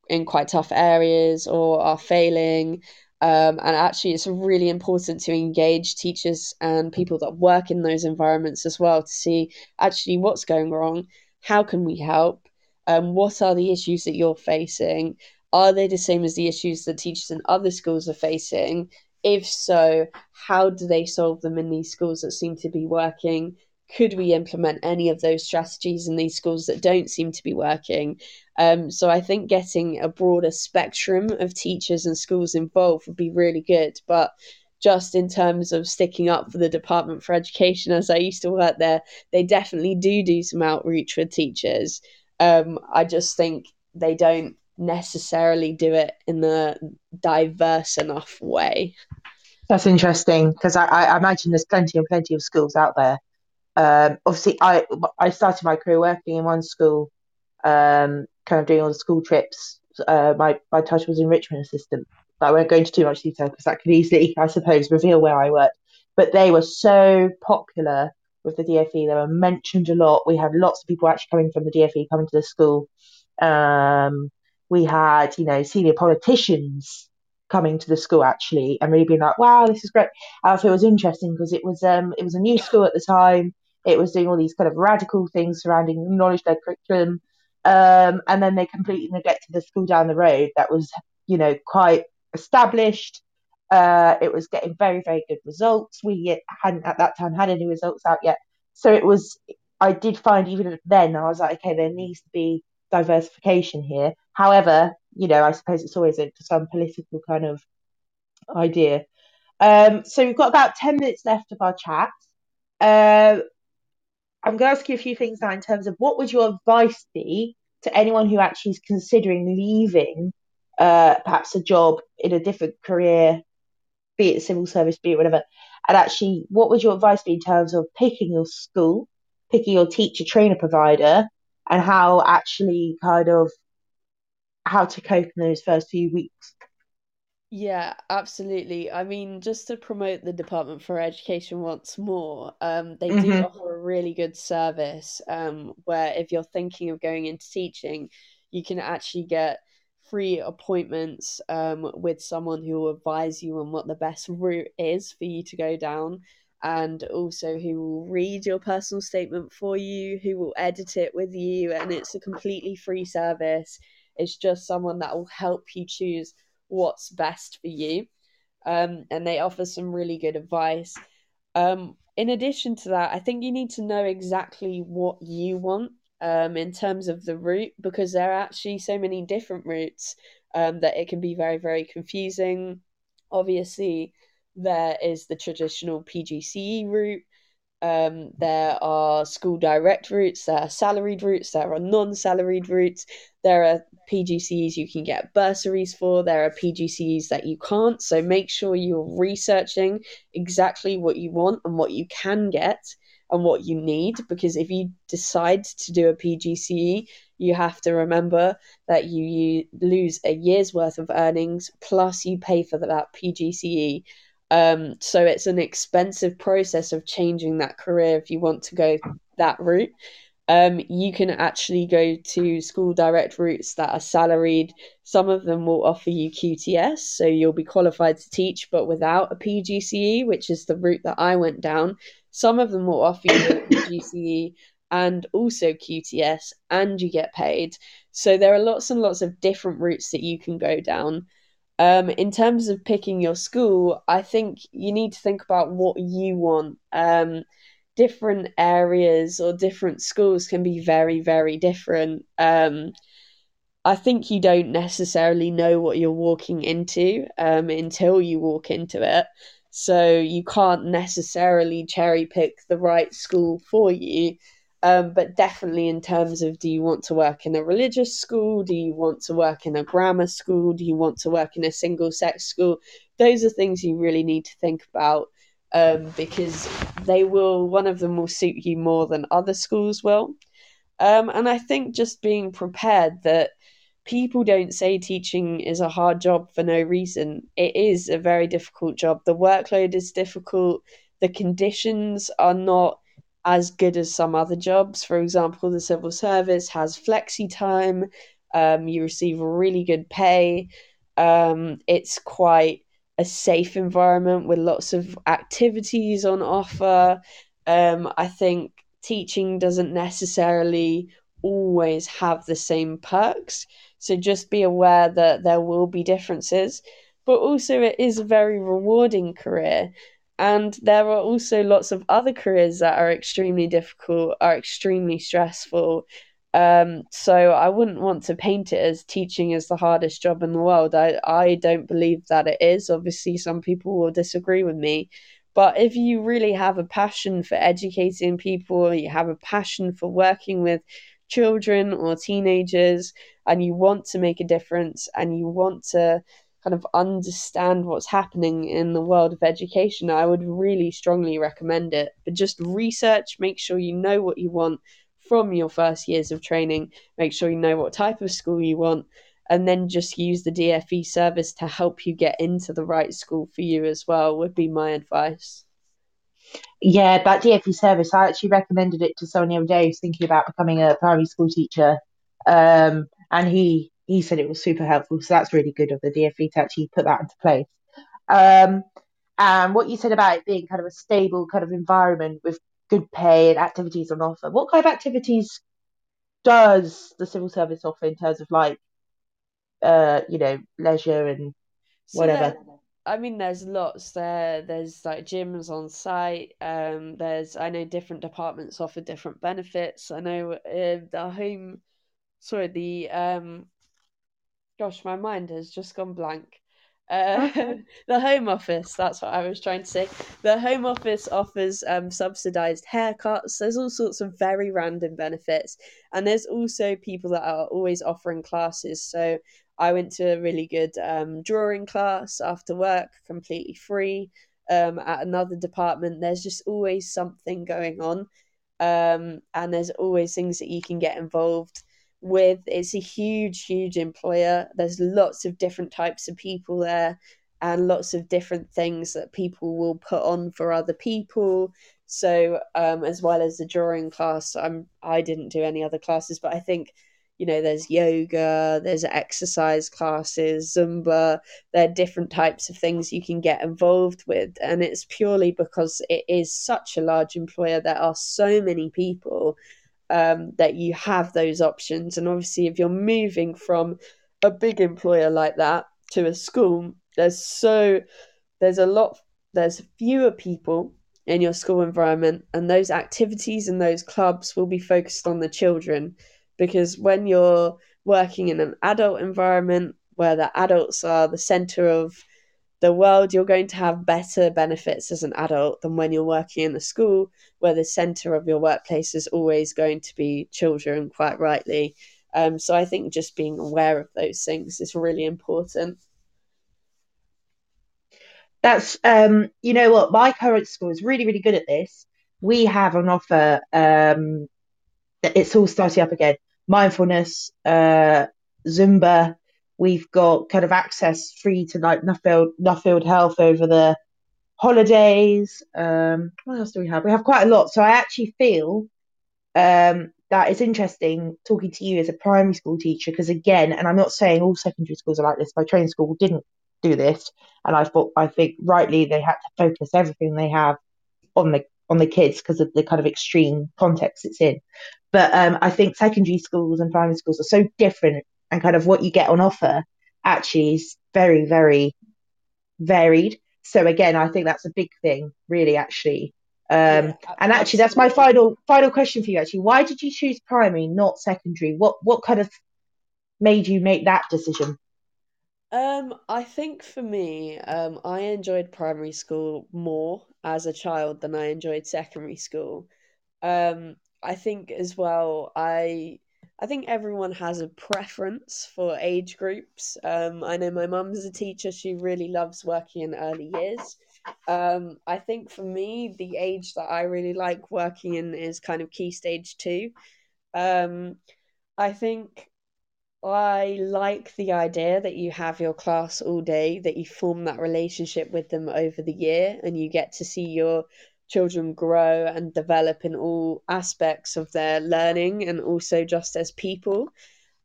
in quite tough areas or are failing. Um, and actually, it's really important to engage teachers and people that work in those environments as well to see actually what's going wrong, how can we help, um, what are the issues that you're facing, are they the same as the issues that teachers in other schools are facing? If so, how do they solve them in these schools that seem to be working? Could we implement any of those strategies in these schools that don't seem to be working? Um, so I think getting a broader spectrum of teachers and schools involved would be really good. But just in terms of sticking up for the Department for Education, as I used to work there, they definitely do do some outreach with teachers. Um, I just think they don't necessarily do it in a diverse enough way. That's interesting because I, I imagine there's plenty and plenty of schools out there. Um, obviously, I I started my career working in one school, um, kind of doing all the school trips. Uh, my my title was enrichment assistant. But I won't go into too much detail because that could easily, *laughs* I suppose, reveal where I worked. But they were so popular with the DFE. They were mentioned a lot. We had lots of people actually coming from the DFE coming to the school. Um, we had, you know, senior politicians coming to the school actually and really being like, wow, this is great. I thought it was interesting because it was um it was a new school at the time. It was doing all these kind of radical things surrounding knowledge-led curriculum. Um, and then they completely neglected the school down the road that was, you know, quite established. Uh, it was getting very, very good results. We hadn't at that time had any results out yet. So it was, I did find even then, I was like, okay, there needs to be diversification here. However, you know, I suppose it's always into some political kind of idea. Um, so we've got about 10 minutes left of our chat. Uh, I'm going to ask you a few things now in terms of what would your advice be to anyone who actually is considering leaving uh, perhaps a job in a different career, be it civil service, be it whatever. And actually, what would your advice be in terms of picking your school, picking your teacher trainer provider, and how actually kind of how to cope in those first few weeks? Yeah, absolutely. I mean, just to promote the Department for Education once more, um, they mm-hmm. do offer a really good service um, where if you're thinking of going into teaching, you can actually get free appointments um, with someone who will advise you on what the best route is for you to go down and also who will read your personal statement for you, who will edit it with you, and it's a completely free service. It's just someone that will help you choose what's best for you. Um, and they offer some really good advice. Um, in addition to that, I think you need to know exactly what you want um, in terms of the route because there are actually so many different routes um, that it can be very, very confusing. Obviously, there is the traditional PGCE route. Um, there are school direct routes, there are salaried routes, there are non salaried routes, there are PGCEs you can get bursaries for, there are PGCEs that you can't. So make sure you're researching exactly what you want and what you can get and what you need because if you decide to do a PGCE, you have to remember that you, you lose a year's worth of earnings plus you pay for that PGCE. Um, so it's an expensive process of changing that career if you want to go that route. Um, you can actually go to school direct routes that are salaried. Some of them will offer you QTS, so you'll be qualified to teach, but without a PGCE, which is the route that I went down. Some of them will offer you a PGCE and also QTS, and you get paid. So there are lots and lots of different routes that you can go down. Um, in terms of picking your school, I think you need to think about what you want. Um, different areas or different schools can be very, very different. Um, I think you don't necessarily know what you're walking into um, until you walk into it. So you can't necessarily cherry pick the right school for you. Um, but definitely, in terms of do you want to work in a religious school? Do you want to work in a grammar school? Do you want to work in a single sex school? Those are things you really need to think about um, because they will, one of them will suit you more than other schools will. Um, and I think just being prepared that people don't say teaching is a hard job for no reason. It is a very difficult job. The workload is difficult. The conditions are not as good as some other jobs. For example, the civil service has flexi time. Um, you receive really good pay. Um, it's quite a safe environment with lots of activities on offer. Um, I think teaching doesn't necessarily always have the same perks. So just be aware that there will be differences. But also, it is a very rewarding career. And there are also lots of other careers that are extremely difficult, are extremely stressful. Um, so I wouldn't want to paint it as teaching is the hardest job in the world. I, I don't believe that it is. Obviously, some people will disagree with me. But if you really have a passion for educating people, you have a passion for working with children or teenagers and you want to make a difference and you want to kind of understand what's happening in the world of education, I would really strongly recommend it. But just research, make sure you know what you want from your first years of training, make sure you know what type of school you want, and then just use the DFE service to help you get into the right school for you as well, would be my advice. Yeah, that DFE service, I actually recommended it to Sonia the other day who's thinking about becoming a primary school teacher. Um, and he he said it was super helpful. So that's really good of the DFE to actually put that into place. Um, and what you said about it being kind of a stable kind of environment with good pay and activities on offer. What kind of activities does the civil service offer in terms of like, uh, you know, leisure and whatever? So there, I mean, there's lots there. There's like gyms on site. Um, there's I know different departments offer different benefits. I know uh, the home, sorry, the um, gosh, my mind has just gone blank. *laughs* Uh, *laughs* the Home Office, that's what I was trying to say. The Home Office offers um, subsidised haircuts. There's all sorts of very random benefits. And there's also people that are always offering classes. So I went to a really good um, drawing class after work, completely free. Um, at another department, there's just always something going on. Um, and there's always things that you can get involved with. It's a huge, huge employer. There's lots of different types of people there and lots of different things that people will put on for other people. So, um, as well as the drawing class, I'm I didn't do any other classes, but I think you know there's yoga there's exercise classes zumba there are different types of things you can get involved with and it's purely because it is such a large employer there are so many people um, that you have those options. And obviously, if you're moving from a big employer like that to a school, there's so there's a lot there's fewer people in your school environment, and those activities and those clubs will be focused on the children because when you're working in an adult environment where the adults are the center of the world, you're going to have better benefits as an adult than when you're working in a school where the center of your workplace is always going to be children, quite rightly. Um, so I think just being aware of those things is really important. That's, um, you know what, my current school is really, really good at this. We have an offer, um, it's all starting up again mindfulness, uh, Zumba, We've got kind of access free to like Nuffield, Nuffield Health over the holidays. Um, what else do we have? We have quite a lot. So I actually feel um, that it's interesting talking to you as a primary school teacher because again, and I'm not saying all secondary schools are like this. My training school didn't do this, and I thought I think rightly they had to focus everything they have on the on the kids because of the kind of extreme context it's in. But um, I think secondary schools and primary schools are so different and kind of what you get on offer actually is very, very varied. So again, I think that's a big thing, really, actually. Um, yeah, and actually, that's my final final question for you. Actually, why did you choose primary, not secondary? What what kind of made you make that decision? Um, I think for me, um, I enjoyed primary school more as a child than I enjoyed secondary school. Um, I think as well, I I think everyone has a preference for age groups. Um, I know my mum's a teacher; she really loves working in early years. Um, I think for me, the age that I really like working in is kind of key stage two. Um, I think I like the idea that you have your class all day, that you form that relationship with them over the year, and you get to see your children grow and develop in all aspects of their learning and also just as people.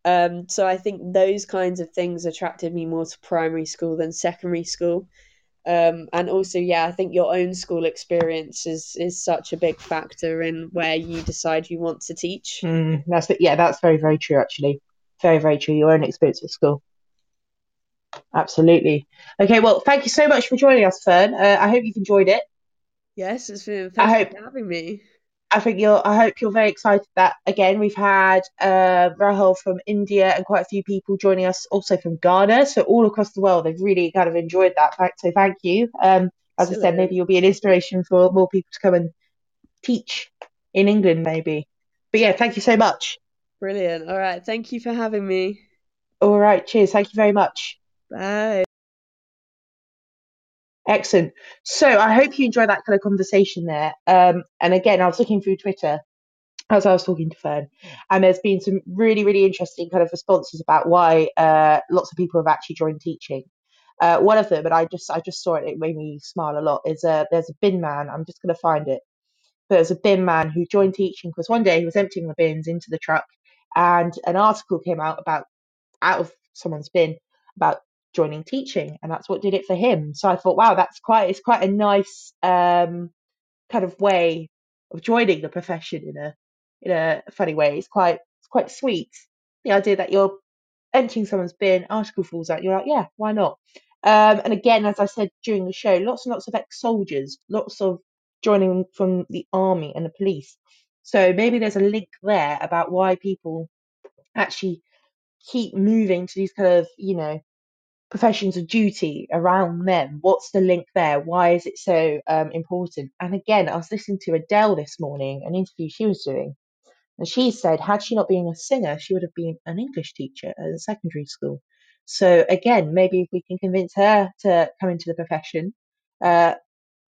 Um, so I think those kinds of things attracted me more to primary school than secondary school. Um, and also, yeah, I think your own school experience is is such a big factor in where you decide you want to teach. Mm, that's yeah, that's very very true. Actually, very very true. Your own experience at school. Absolutely. Okay, well, thank you so much for joining us, Fern. Uh, I hope you've enjoyed it. Yes, it's been. I hope, having me. I think you're. I hope you're very excited that again we've had uh, Rahul from India and quite a few people joining us also from Ghana. So all across the world, they've really kind of enjoyed that. So thank you. Um, as I said, maybe you'll be an inspiration for more people to come and teach in England, maybe. But yeah, thank you so much. Brilliant. All right. Thank you for having me. All right. Cheers. Thank you very much. Bye. Excellent. So I hope you enjoy that kind of conversation there. Um, and again, I was looking through Twitter as I was talking to Fern, and there's been some really, really interesting kind of responses about why uh, lots of people have actually joined teaching. Uh, one of them, and I just I just saw it, it made me smile a lot. Is uh, there's a bin man. I'm just going to find it. There's a bin man who joined teaching because one day he was emptying the bins into the truck, and an article came out about out of someone's bin about joining teaching, and that's what did it for him. So I thought, wow, that's quite it's quite a nice um, kind of way of joining the profession in a in a funny way. It's quite it's quite sweet. The idea that you're emptying someone's bin, article falls out, you're like, yeah, why not? Um, and again, as I said during the show, lots and lots of ex-soldiers, lots of joining from the army and the police. So maybe there's a link there about why people actually keep moving to these kind of, you know, professions of duty around them. What's the link there? Why is it so um, important? And again, I was listening to Adele this morning, an interview she was doing, and she said, had she not been a singer, she would have been an English teacher at a secondary school. So again, maybe if we can convince her to come into the profession, uh,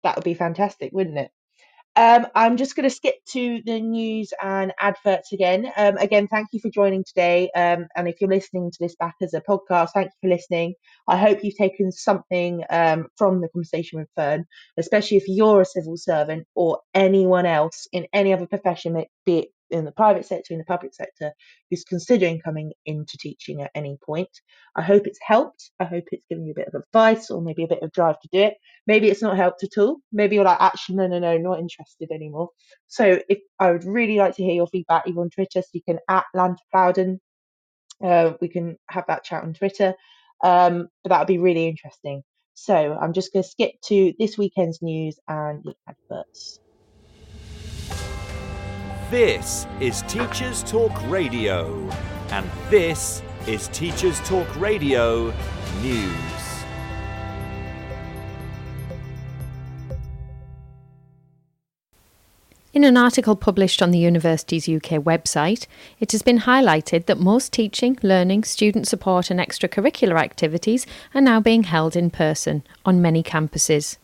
that would be fantastic, wouldn't it? Um, I'm just going to skip to the news and adverts again. Um, again, thank you for joining today. Um, and if you're listening to this back as a podcast, thank you for listening. I hope you've taken something um, from the conversation with Fern, especially if you're a civil servant or anyone else in any other profession, be it in the private sector, in the public sector, who's considering coming into teaching at any point. I hope it's helped. I hope it's given you a bit of advice or maybe a bit of drive to do it. Maybe it's not helped at all. Maybe you're like, actually, no, no, no, not interested anymore. So if I would really like to hear your feedback, either on Twitter, so you can at Land Plowden. Uh, we can have that chat on Twitter. Um, but that would be really interesting. So I'm just going to skip to this weekend's news and the adverts. This is Teachers Talk Radio, and this is Teachers Talk Radio News. In an article published on the Universities UK website, it has been highlighted that most teaching, learning, student support, and extracurricular activities are now being held in person on many campuses.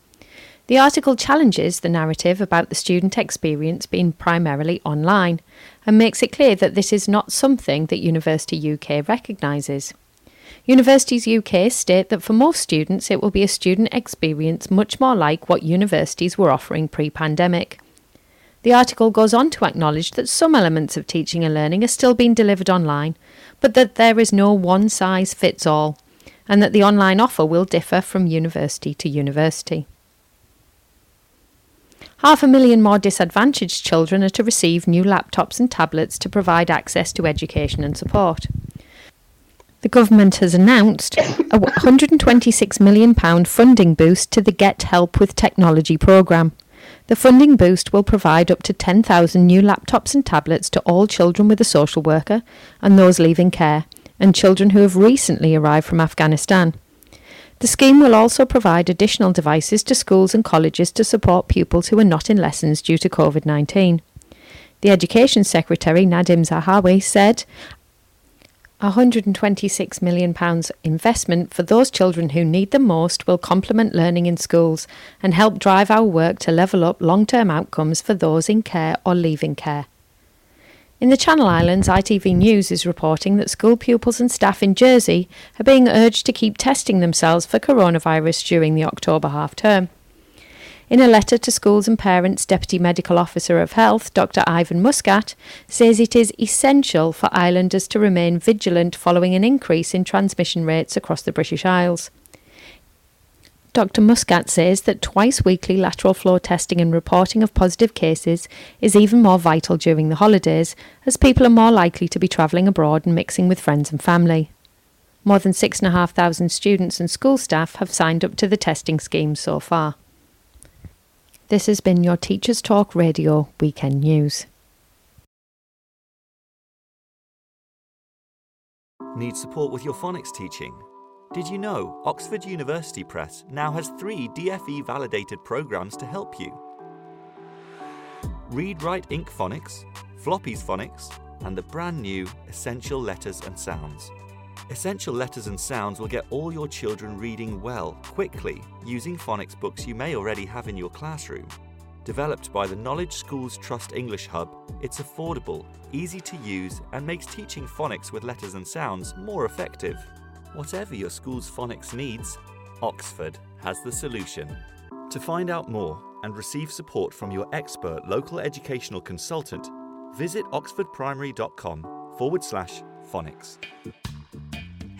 The article challenges the narrative about the student experience being primarily online and makes it clear that this is not something that University UK recognises. Universities UK state that for most students it will be a student experience much more like what universities were offering pre pandemic. The article goes on to acknowledge that some elements of teaching and learning are still being delivered online, but that there is no one size fits all, and that the online offer will differ from university to university. Half a million more disadvantaged children are to receive new laptops and tablets to provide access to education and support. The government has announced a £126 million funding boost to the Get Help with Technology programme. The funding boost will provide up to 10,000 new laptops and tablets to all children with a social worker and those leaving care, and children who have recently arrived from Afghanistan. The scheme will also provide additional devices to schools and colleges to support pupils who are not in lessons due to COVID 19. The Education Secretary, Nadhim Zahawi, said £126 million investment for those children who need them most will complement learning in schools and help drive our work to level up long term outcomes for those in care or leaving care. In the Channel Islands, ITV News is reporting that school pupils and staff in Jersey are being urged to keep testing themselves for coronavirus during the October half term. In a letter to schools and parents, Deputy Medical Officer of Health, Dr. Ivan Muscat, says it is essential for islanders to remain vigilant following an increase in transmission rates across the British Isles. Dr. Muscat says that twice weekly lateral flow testing and reporting of positive cases is even more vital during the holidays, as people are more likely to be travelling abroad and mixing with friends and family. More than 6,500 students and school staff have signed up to the testing scheme so far. This has been your Teachers Talk Radio Weekend News. Need support with your phonics teaching? Did you know Oxford University Press now has three DFE validated programs to help you? Read Write Inc. Phonics, Floppy's Phonics, and the brand new Essential Letters and Sounds. Essential Letters and Sounds will get all your children reading well, quickly, using phonics books you may already have in your classroom. Developed by the Knowledge Schools Trust English Hub, it's affordable, easy to use, and makes teaching phonics with letters and sounds more effective. Whatever your school's phonics needs, Oxford has the solution. To find out more and receive support from your expert local educational consultant, visit oxfordprimary.com forward slash phonics.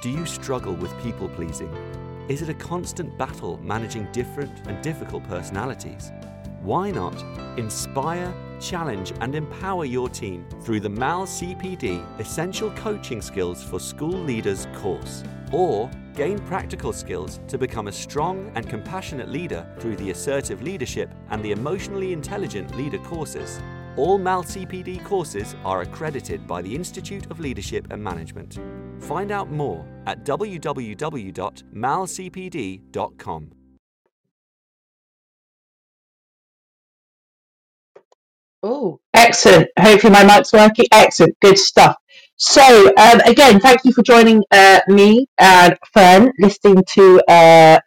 Do you struggle with people pleasing? Is it a constant battle managing different and difficult personalities? Why not inspire, challenge, and empower your team through the MAL CPD Essential Coaching Skills for School Leaders course? Or gain practical skills to become a strong and compassionate leader through the Assertive Leadership and the Emotionally Intelligent Leader courses? All MAL CPD courses are accredited by the Institute of Leadership and Management. Find out more at www.malcpd.com. Oh, excellent. Hopefully my mic's working. Excellent. Good stuff. So, um, again, thank you for joining uh, me and Fern, listening to, uh,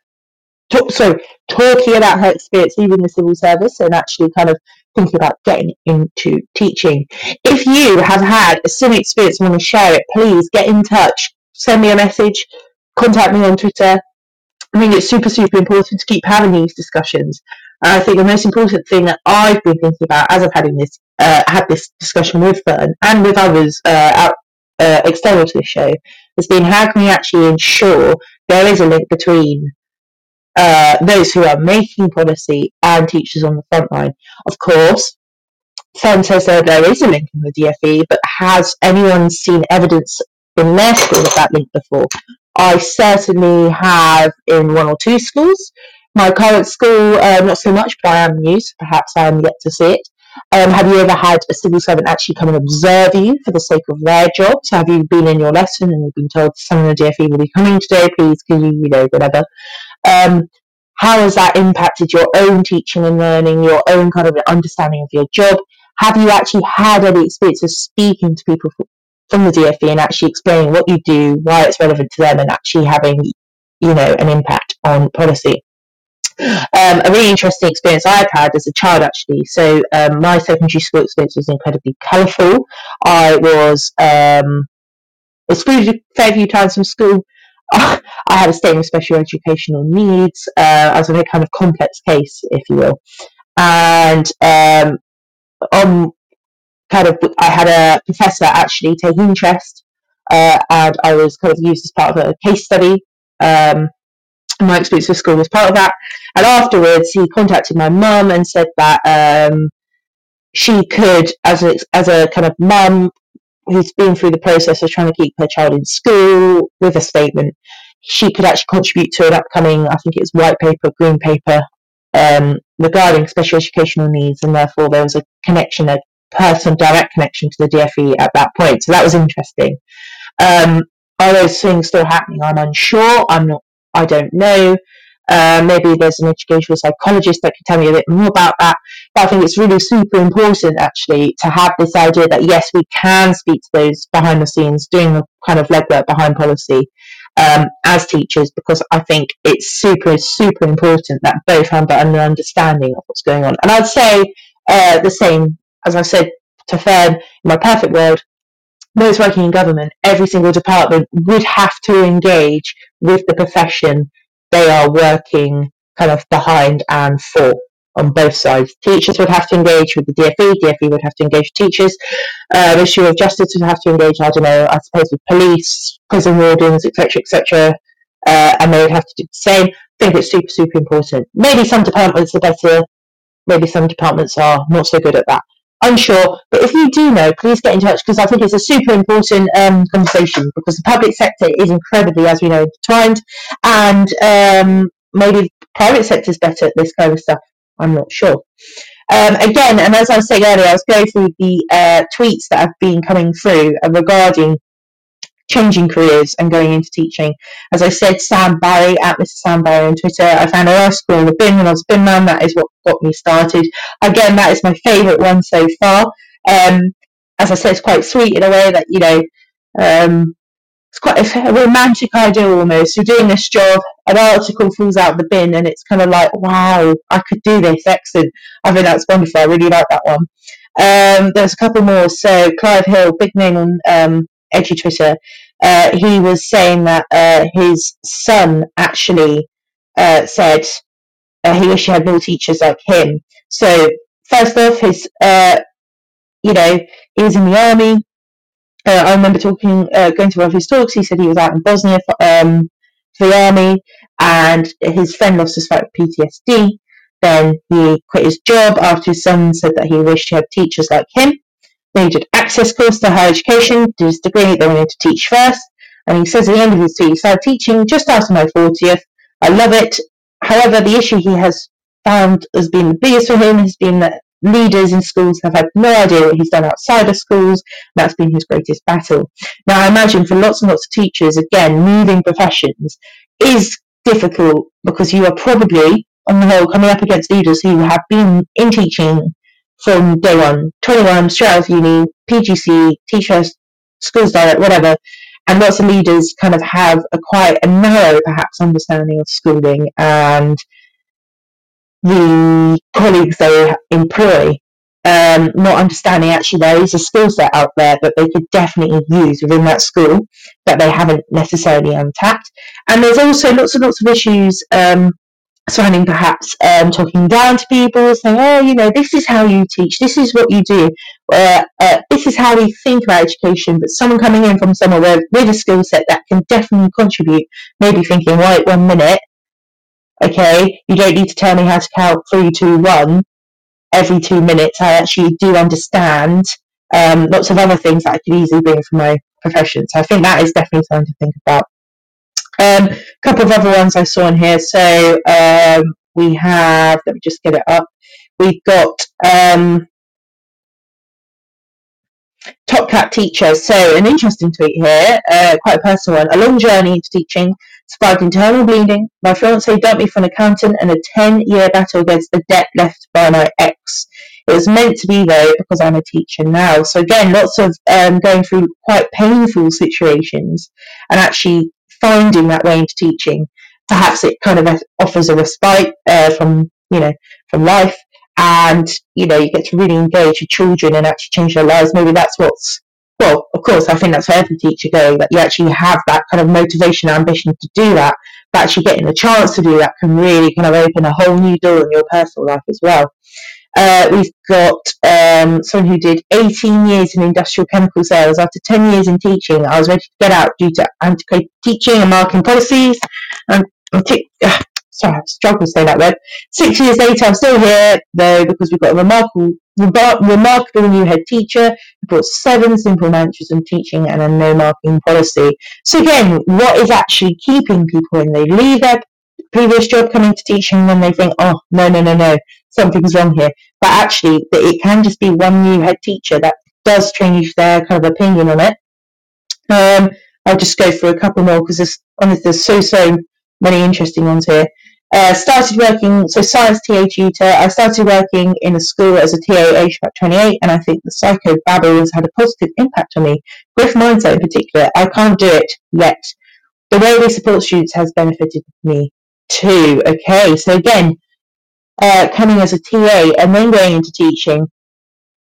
talk, so talking about her experience leaving the civil service and actually kind of thinking about getting into teaching. If you have had a similar experience and want to share it, please get in touch. Send me a message, contact me on Twitter. I think it's super, super important to keep having these discussions. And I think the most important thing that I've been thinking about as I've had this uh, had this discussion with Fern and with others uh, out, uh, external to the show has been how can we actually ensure there is a link between uh, those who are making policy and teachers on the front line. Of course, Fern says that there is a link in the DFE, but has anyone seen evidence in their school of that link before? I certainly have in one or two schools. My current school, uh, not so much, but I am new, so perhaps I am yet to see it. Um, have you ever had a civil servant actually come and observe you for the sake of their job? So have you been in your lesson and you've been told someone in the DFE will be coming today, please, can you, you know, whatever. Um, how has that impacted your own teaching and learning, your own kind of understanding of your job? Have you actually had any experience of speaking to people from the DFE and actually explaining what you do, why it's relevant to them, and actually having, you know, an impact on policy? Um, a really interesting experience I've had as a child, actually. So um, my secondary school experience was incredibly colourful. I was um, excluded a fair few times from school. I had a state of special educational needs. Uh, a very kind of complex case, if you will. And um, on kind of, I had a professor actually take interest, uh, and I was kind of used as part of a case study. Um, my experience with school was part of that. And afterwards, he contacted my mum and said that um, she could, as a as a kind of mum who's been through the process of trying to keep her child in school with a statement, she could actually contribute to an upcoming, I think it's white paper, green paper, um, regarding special educational needs, and therefore there was a connection, a personal direct connection to the DFE at that point. So that was interesting. Um, are those things still happening? I'm unsure. I'm not I don't know. Uh, maybe there's an educational psychologist that can tell me a bit more about that. But I think it's really super important actually to have this idea that yes, we can speak to those behind the scenes doing the kind of legwork behind policy um, as teachers because I think it's super, super important that both have an understanding of what's going on. And I'd say uh, the same, as I said to Fern, in my perfect world, those working in government, every single department would have to engage with the profession they are working kind of behind and for on both sides. Teachers would have to engage with the DFE, DFE would have to engage teachers, uh, issue of justice would have to engage, I don't know, I suppose with police, prison wardens, etc., etc., uh, and they would have to do the same. I think it's super, super important. Maybe some departments are better, maybe some departments are not so good at that. Unsure. But if you do know, please get in touch because I think it's a super important um, conversation because the public sector is incredibly, as we know, intertwined, and um, maybe private sector is better at this kind of stuff. I'm not sure. Um, again, and as I was saying earlier, I was going through the uh, tweets that have been coming through regarding changing careers and going into teaching. As I said, Sam Barry at Mr. Sam Barry on Twitter. I found an article in the bin when I was bin man. That is what got me started. Again, that is my favourite one so far. Um, as I said, it's quite sweet in a way that you know. Um, it's quite a romantic idea almost. You're doing this job, an article falls out the bin, and it's kind of like, wow, I could do this. Excellent. I think that's wonderful. I really like that one. Um, there's a couple more. So Clive Hill, big name on um, EduTwitter, uh, he was saying that uh, his son actually uh, said uh, he wished he had more teachers like him. So first off, his uh, you know he was in the army. Uh, I remember talking, going to one of his talks. He said he was out in Bosnia for, um, for the army, and his friend lost his fight with PTSD. Then he quit his job after his son said that he wished he had teachers like him. Then he access course to higher education, did his degree, then went to teach first. And he says at the end of his tweet, he started teaching just after my 40th. I love it. However, the issue he has found has been the biggest for him has been that leaders in schools have had no idea what he's done outside of schools. That's been his greatest battle. Now, I imagine for lots and lots of teachers, again, moving professions is difficult because you are probably, on the whole, coming up against leaders who have been in teaching from day one, 21, straight out of uni, PGCE, teacher, schools direct, whatever. And lots of leaders kind of have a quite a narrow, perhaps, understanding of schooling and the colleagues they employ, um, not understanding actually there is a skill set out there that they could definitely use within that school that they haven't necessarily untapped. And there's also lots and lots of issues um, surrounding perhaps um, talking down to people, saying, oh, you know, this is how you teach, this is what you do, uh, uh, this is how we think about education, but someone coming in from somewhere with, with a skill set that can definitely contribute, maybe thinking, right, one minute, okay, you don't need to tell me how to count three, two, one every two minutes. I actually do understand um, lots of other things that I could easily bring from my profession. So I think that is definitely something to think about. Um, a couple of other ones I saw in here. So um, we have, let me just get it up. We've got um, Top Cat Teacher. So an interesting tweet here, uh, quite a personal one. A long journey into teaching, survived internal bleeding. My fiance dumped me for an accountant and a 10-year battle against the debt left by my ex. It was meant to be though because I'm a teacher now. So again, lots of um, going through quite painful situations and actually finding that way into teaching. Perhaps it kind of offers a respite uh, from you know from life, and you know you get to really engage with children and actually change their lives. Maybe that's what's well, of course, I think that's for every teacher going that you actually have that kind of motivation, ambition to do that. But actually getting the chance to do that can really kind of open a whole new door in your personal life as well. Uh, we've got um, someone who did 18 years in industrial chemical sales. After 10 years in teaching, I was ready to get out due to antiquated teaching and marking policies. And uh, sorry, I struggle to say that word. Six years later, I'm still here, though, because we've got a remarkable, remarkable new head teacher who brought seven simple mantras in teaching and a no marking policy. So again, what is actually keeping people when They leave their previous job coming to teaching then they think, oh, no, no, no, no, something's wrong here. But actually, it can just be one new head teacher that does change their kind of opinion on it. Um, I'll just go through a couple more because there's, there's so, so many interesting ones here. Uh, started working, so science TA tutor. I started working in a school as a TA aged about 28, and I think the psycho babble has had a positive impact on me. Growth mindset in particular, I can't do it yet. The way we support students has benefited me too. Okay, so again, uh, coming as a TA and then going into teaching,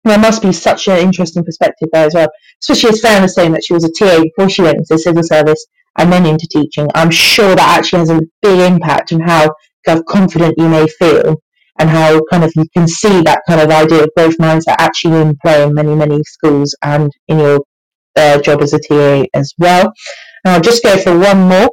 there must be such an interesting perspective there as well. Especially as Fran was saying that she was a TA before she went into civil service and then into teaching. I'm sure that actually has a big impact on how kind of confident you may feel and how kind of you can see that kind of idea of growth mindset actually in play in many, many schools and in your uh, job as a TA as well. And I'll just go for one more.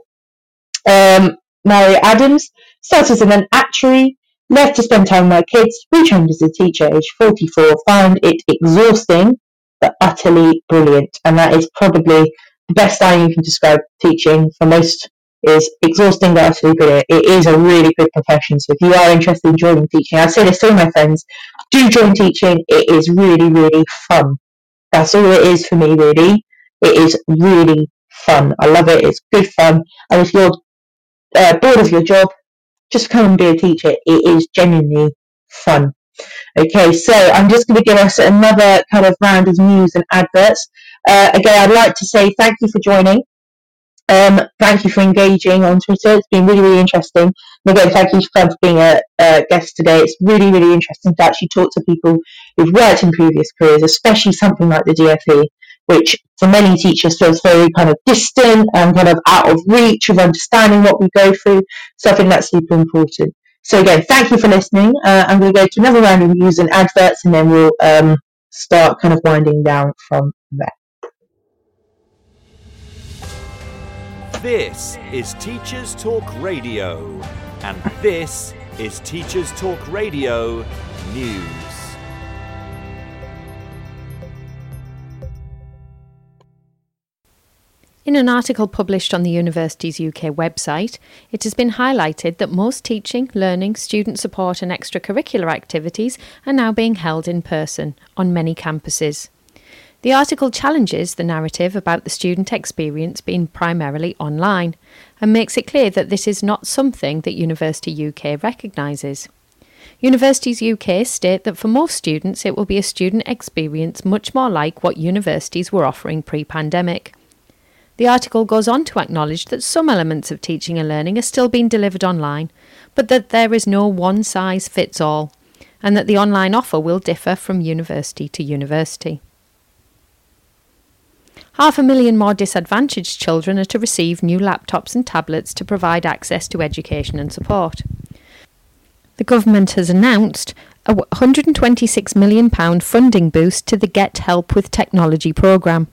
Um, Mary Adams started as an actuary, left to spend time with my kids, retrained as a teacher age 44, found it exhausting but utterly brilliant. And that is probably the best line you can describe teaching for most is exhausting but utterly brilliant. It is a really good profession. So if you are interested in joining teaching, I say this to all my friends, do join teaching. It is really, really fun. That's all it is for me, really. It is really fun. I love it. It's good fun. And if you're uh, bored of your job, just come and be a teacher. It is genuinely fun. Okay, so I'm just going to give us another kind of round of news and adverts. Uh, again, I'd like to say thank you for joining. Um, thank you for engaging on Twitter. It's been really, really interesting. And again, thank you for being a, a, guest today. It's really, really interesting to actually talk to people who've worked in previous careers, especially something like the DFE, which for many teachers feels very kind of distant and kind of out of reach of understanding what we go through. So I think that's super important. So again, thank you for listening. Uh, I'm going to go to another round of news and adverts, and then we'll um, start kind of winding down from there. This is Teachers Talk Radio, and this is Teachers Talk Radio News. In an article published on the Universities UK website, it has been highlighted that most teaching, learning, student support, and extracurricular activities are now being held in person on many campuses. The article challenges the narrative about the student experience being primarily online and makes it clear that this is not something that University UK recognises. Universities UK state that for most students it will be a student experience much more like what universities were offering pre pandemic. The article goes on to acknowledge that some elements of teaching and learning are still being delivered online, but that there is no one size fits all, and that the online offer will differ from university to university. Half a million more disadvantaged children are to receive new laptops and tablets to provide access to education and support. The government has announced a £126 million funding boost to the Get Help with Technology programme.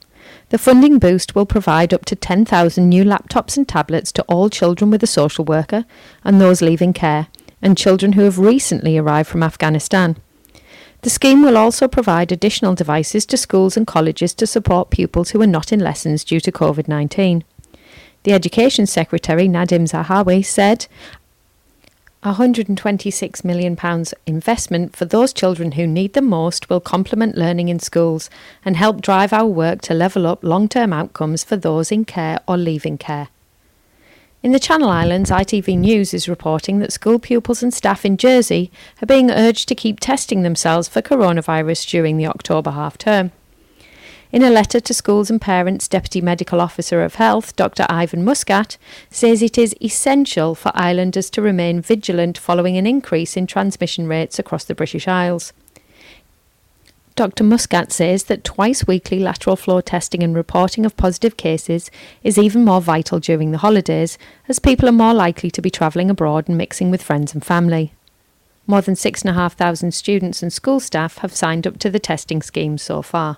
The funding boost will provide up to 10,000 new laptops and tablets to all children with a social worker and those leaving care, and children who have recently arrived from Afghanistan. The scheme will also provide additional devices to schools and colleges to support pupils who are not in lessons due to COVID 19. The Education Secretary, Nadhim Zahawi, said £126 million investment for those children who need them most will complement learning in schools and help drive our work to level up long term outcomes for those in care or leaving care. In the Channel Islands, ITV News is reporting that school pupils and staff in Jersey are being urged to keep testing themselves for coronavirus during the October half term. In a letter to schools and parents, Deputy Medical Officer of Health, Dr. Ivan Muscat, says it is essential for islanders to remain vigilant following an increase in transmission rates across the British Isles. Dr. Muscat says that twice weekly lateral flow testing and reporting of positive cases is even more vital during the holidays, as people are more likely to be travelling abroad and mixing with friends and family. More than 6,500 students and school staff have signed up to the testing scheme so far.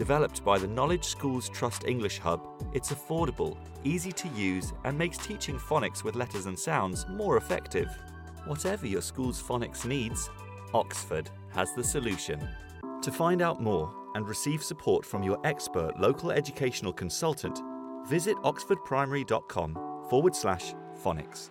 Developed by the Knowledge Schools Trust English Hub, it's affordable, easy to use, and makes teaching phonics with letters and sounds more effective. Whatever your school's phonics needs, Oxford has the solution. To find out more and receive support from your expert local educational consultant, visit oxfordprimary.com forward slash phonics.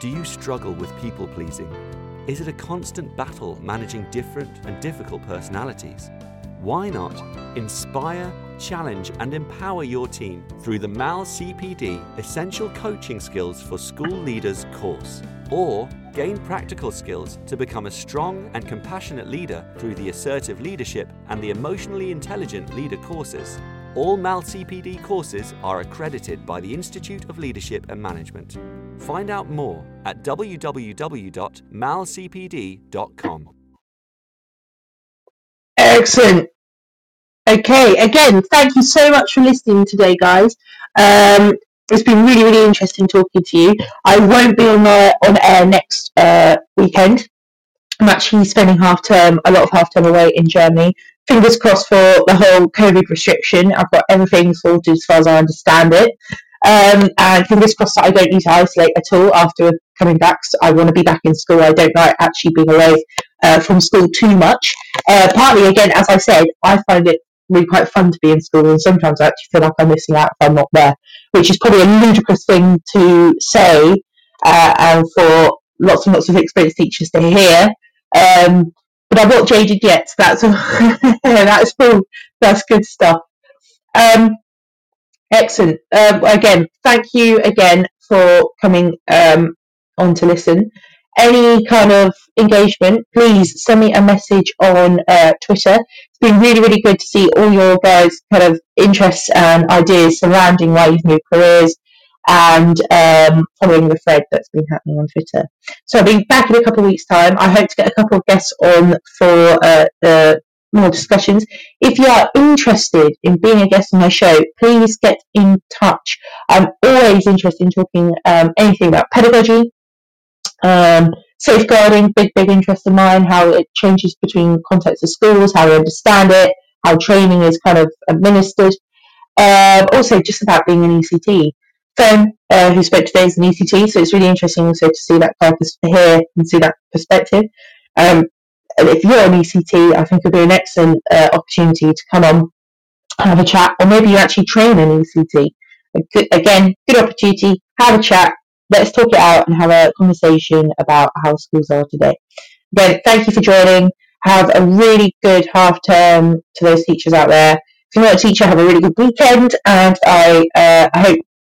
Do you struggle with people pleasing? Is it a constant battle managing different and difficult personalities? Why not inspire, challenge, and empower your team through the MAL CPD Essential Coaching Skills for School Leaders course? Or gain practical skills to become a strong and compassionate leader through the Assertive Leadership and the Emotionally Intelligent Leader courses? All MAL CPD courses are accredited by the Institute of Leadership and Management. Find out more at www.malcpd.com. Excellent. Okay, again, thank you so much for listening today, guys. Um, it's been really, really interesting talking to you. I won't be on uh, on air next uh, weekend. I'm actually spending half term, a lot of half term away in Germany. Fingers crossed for the whole COVID restriction. I've got everything sorted as far as I understand it. Um, and fingers crossed that I don't need to isolate at all after coming back. So I want to be back in school. I don't like actually being away uh, from school too much. Uh, partly, again, as I said, I find it really quite fun to be in school, and sometimes I actually feel like I'm missing out if I'm not there, which is probably a ludicrous thing to say, uh, and for lots and lots of experienced teachers to hear. Um, but I'm not jaded yet. That's *laughs* that's cool. That's good stuff. Um, excellent. Um, again, thank you again for coming um, on to listen any kind of engagement, please send me a message on uh, Twitter. It's been really, really good to see all your guys' kind of interests and ideas surrounding why you've moved careers and um, following the thread that's been happening on Twitter. So I'll be back in a couple of weeks' time. I hope to get a couple of guests on for uh, the more discussions. If you are interested in being a guest on my show, please get in touch. I'm always interested in talking um, anything about pedagogy, um, safeguarding, big, big interest of mine, how it changes between contexts of schools, how we understand it, how training is kind of administered. Um, also, just about being an ECT. Fern, uh, who spoke today, is an ECT, so it's really interesting also to see that purpose here and see that perspective. Um, and if you're an ECT, I think it would be an excellent uh, opportunity to come on, and have a chat, or maybe you actually train an ECT. Good, again, good opportunity, have a chat, let's talk it out and have a conversation about how schools are today. Again, thank you for joining. Have a really good half term to those teachers out there. If you're not a teacher, have a really good weekend, and I, uh, I hope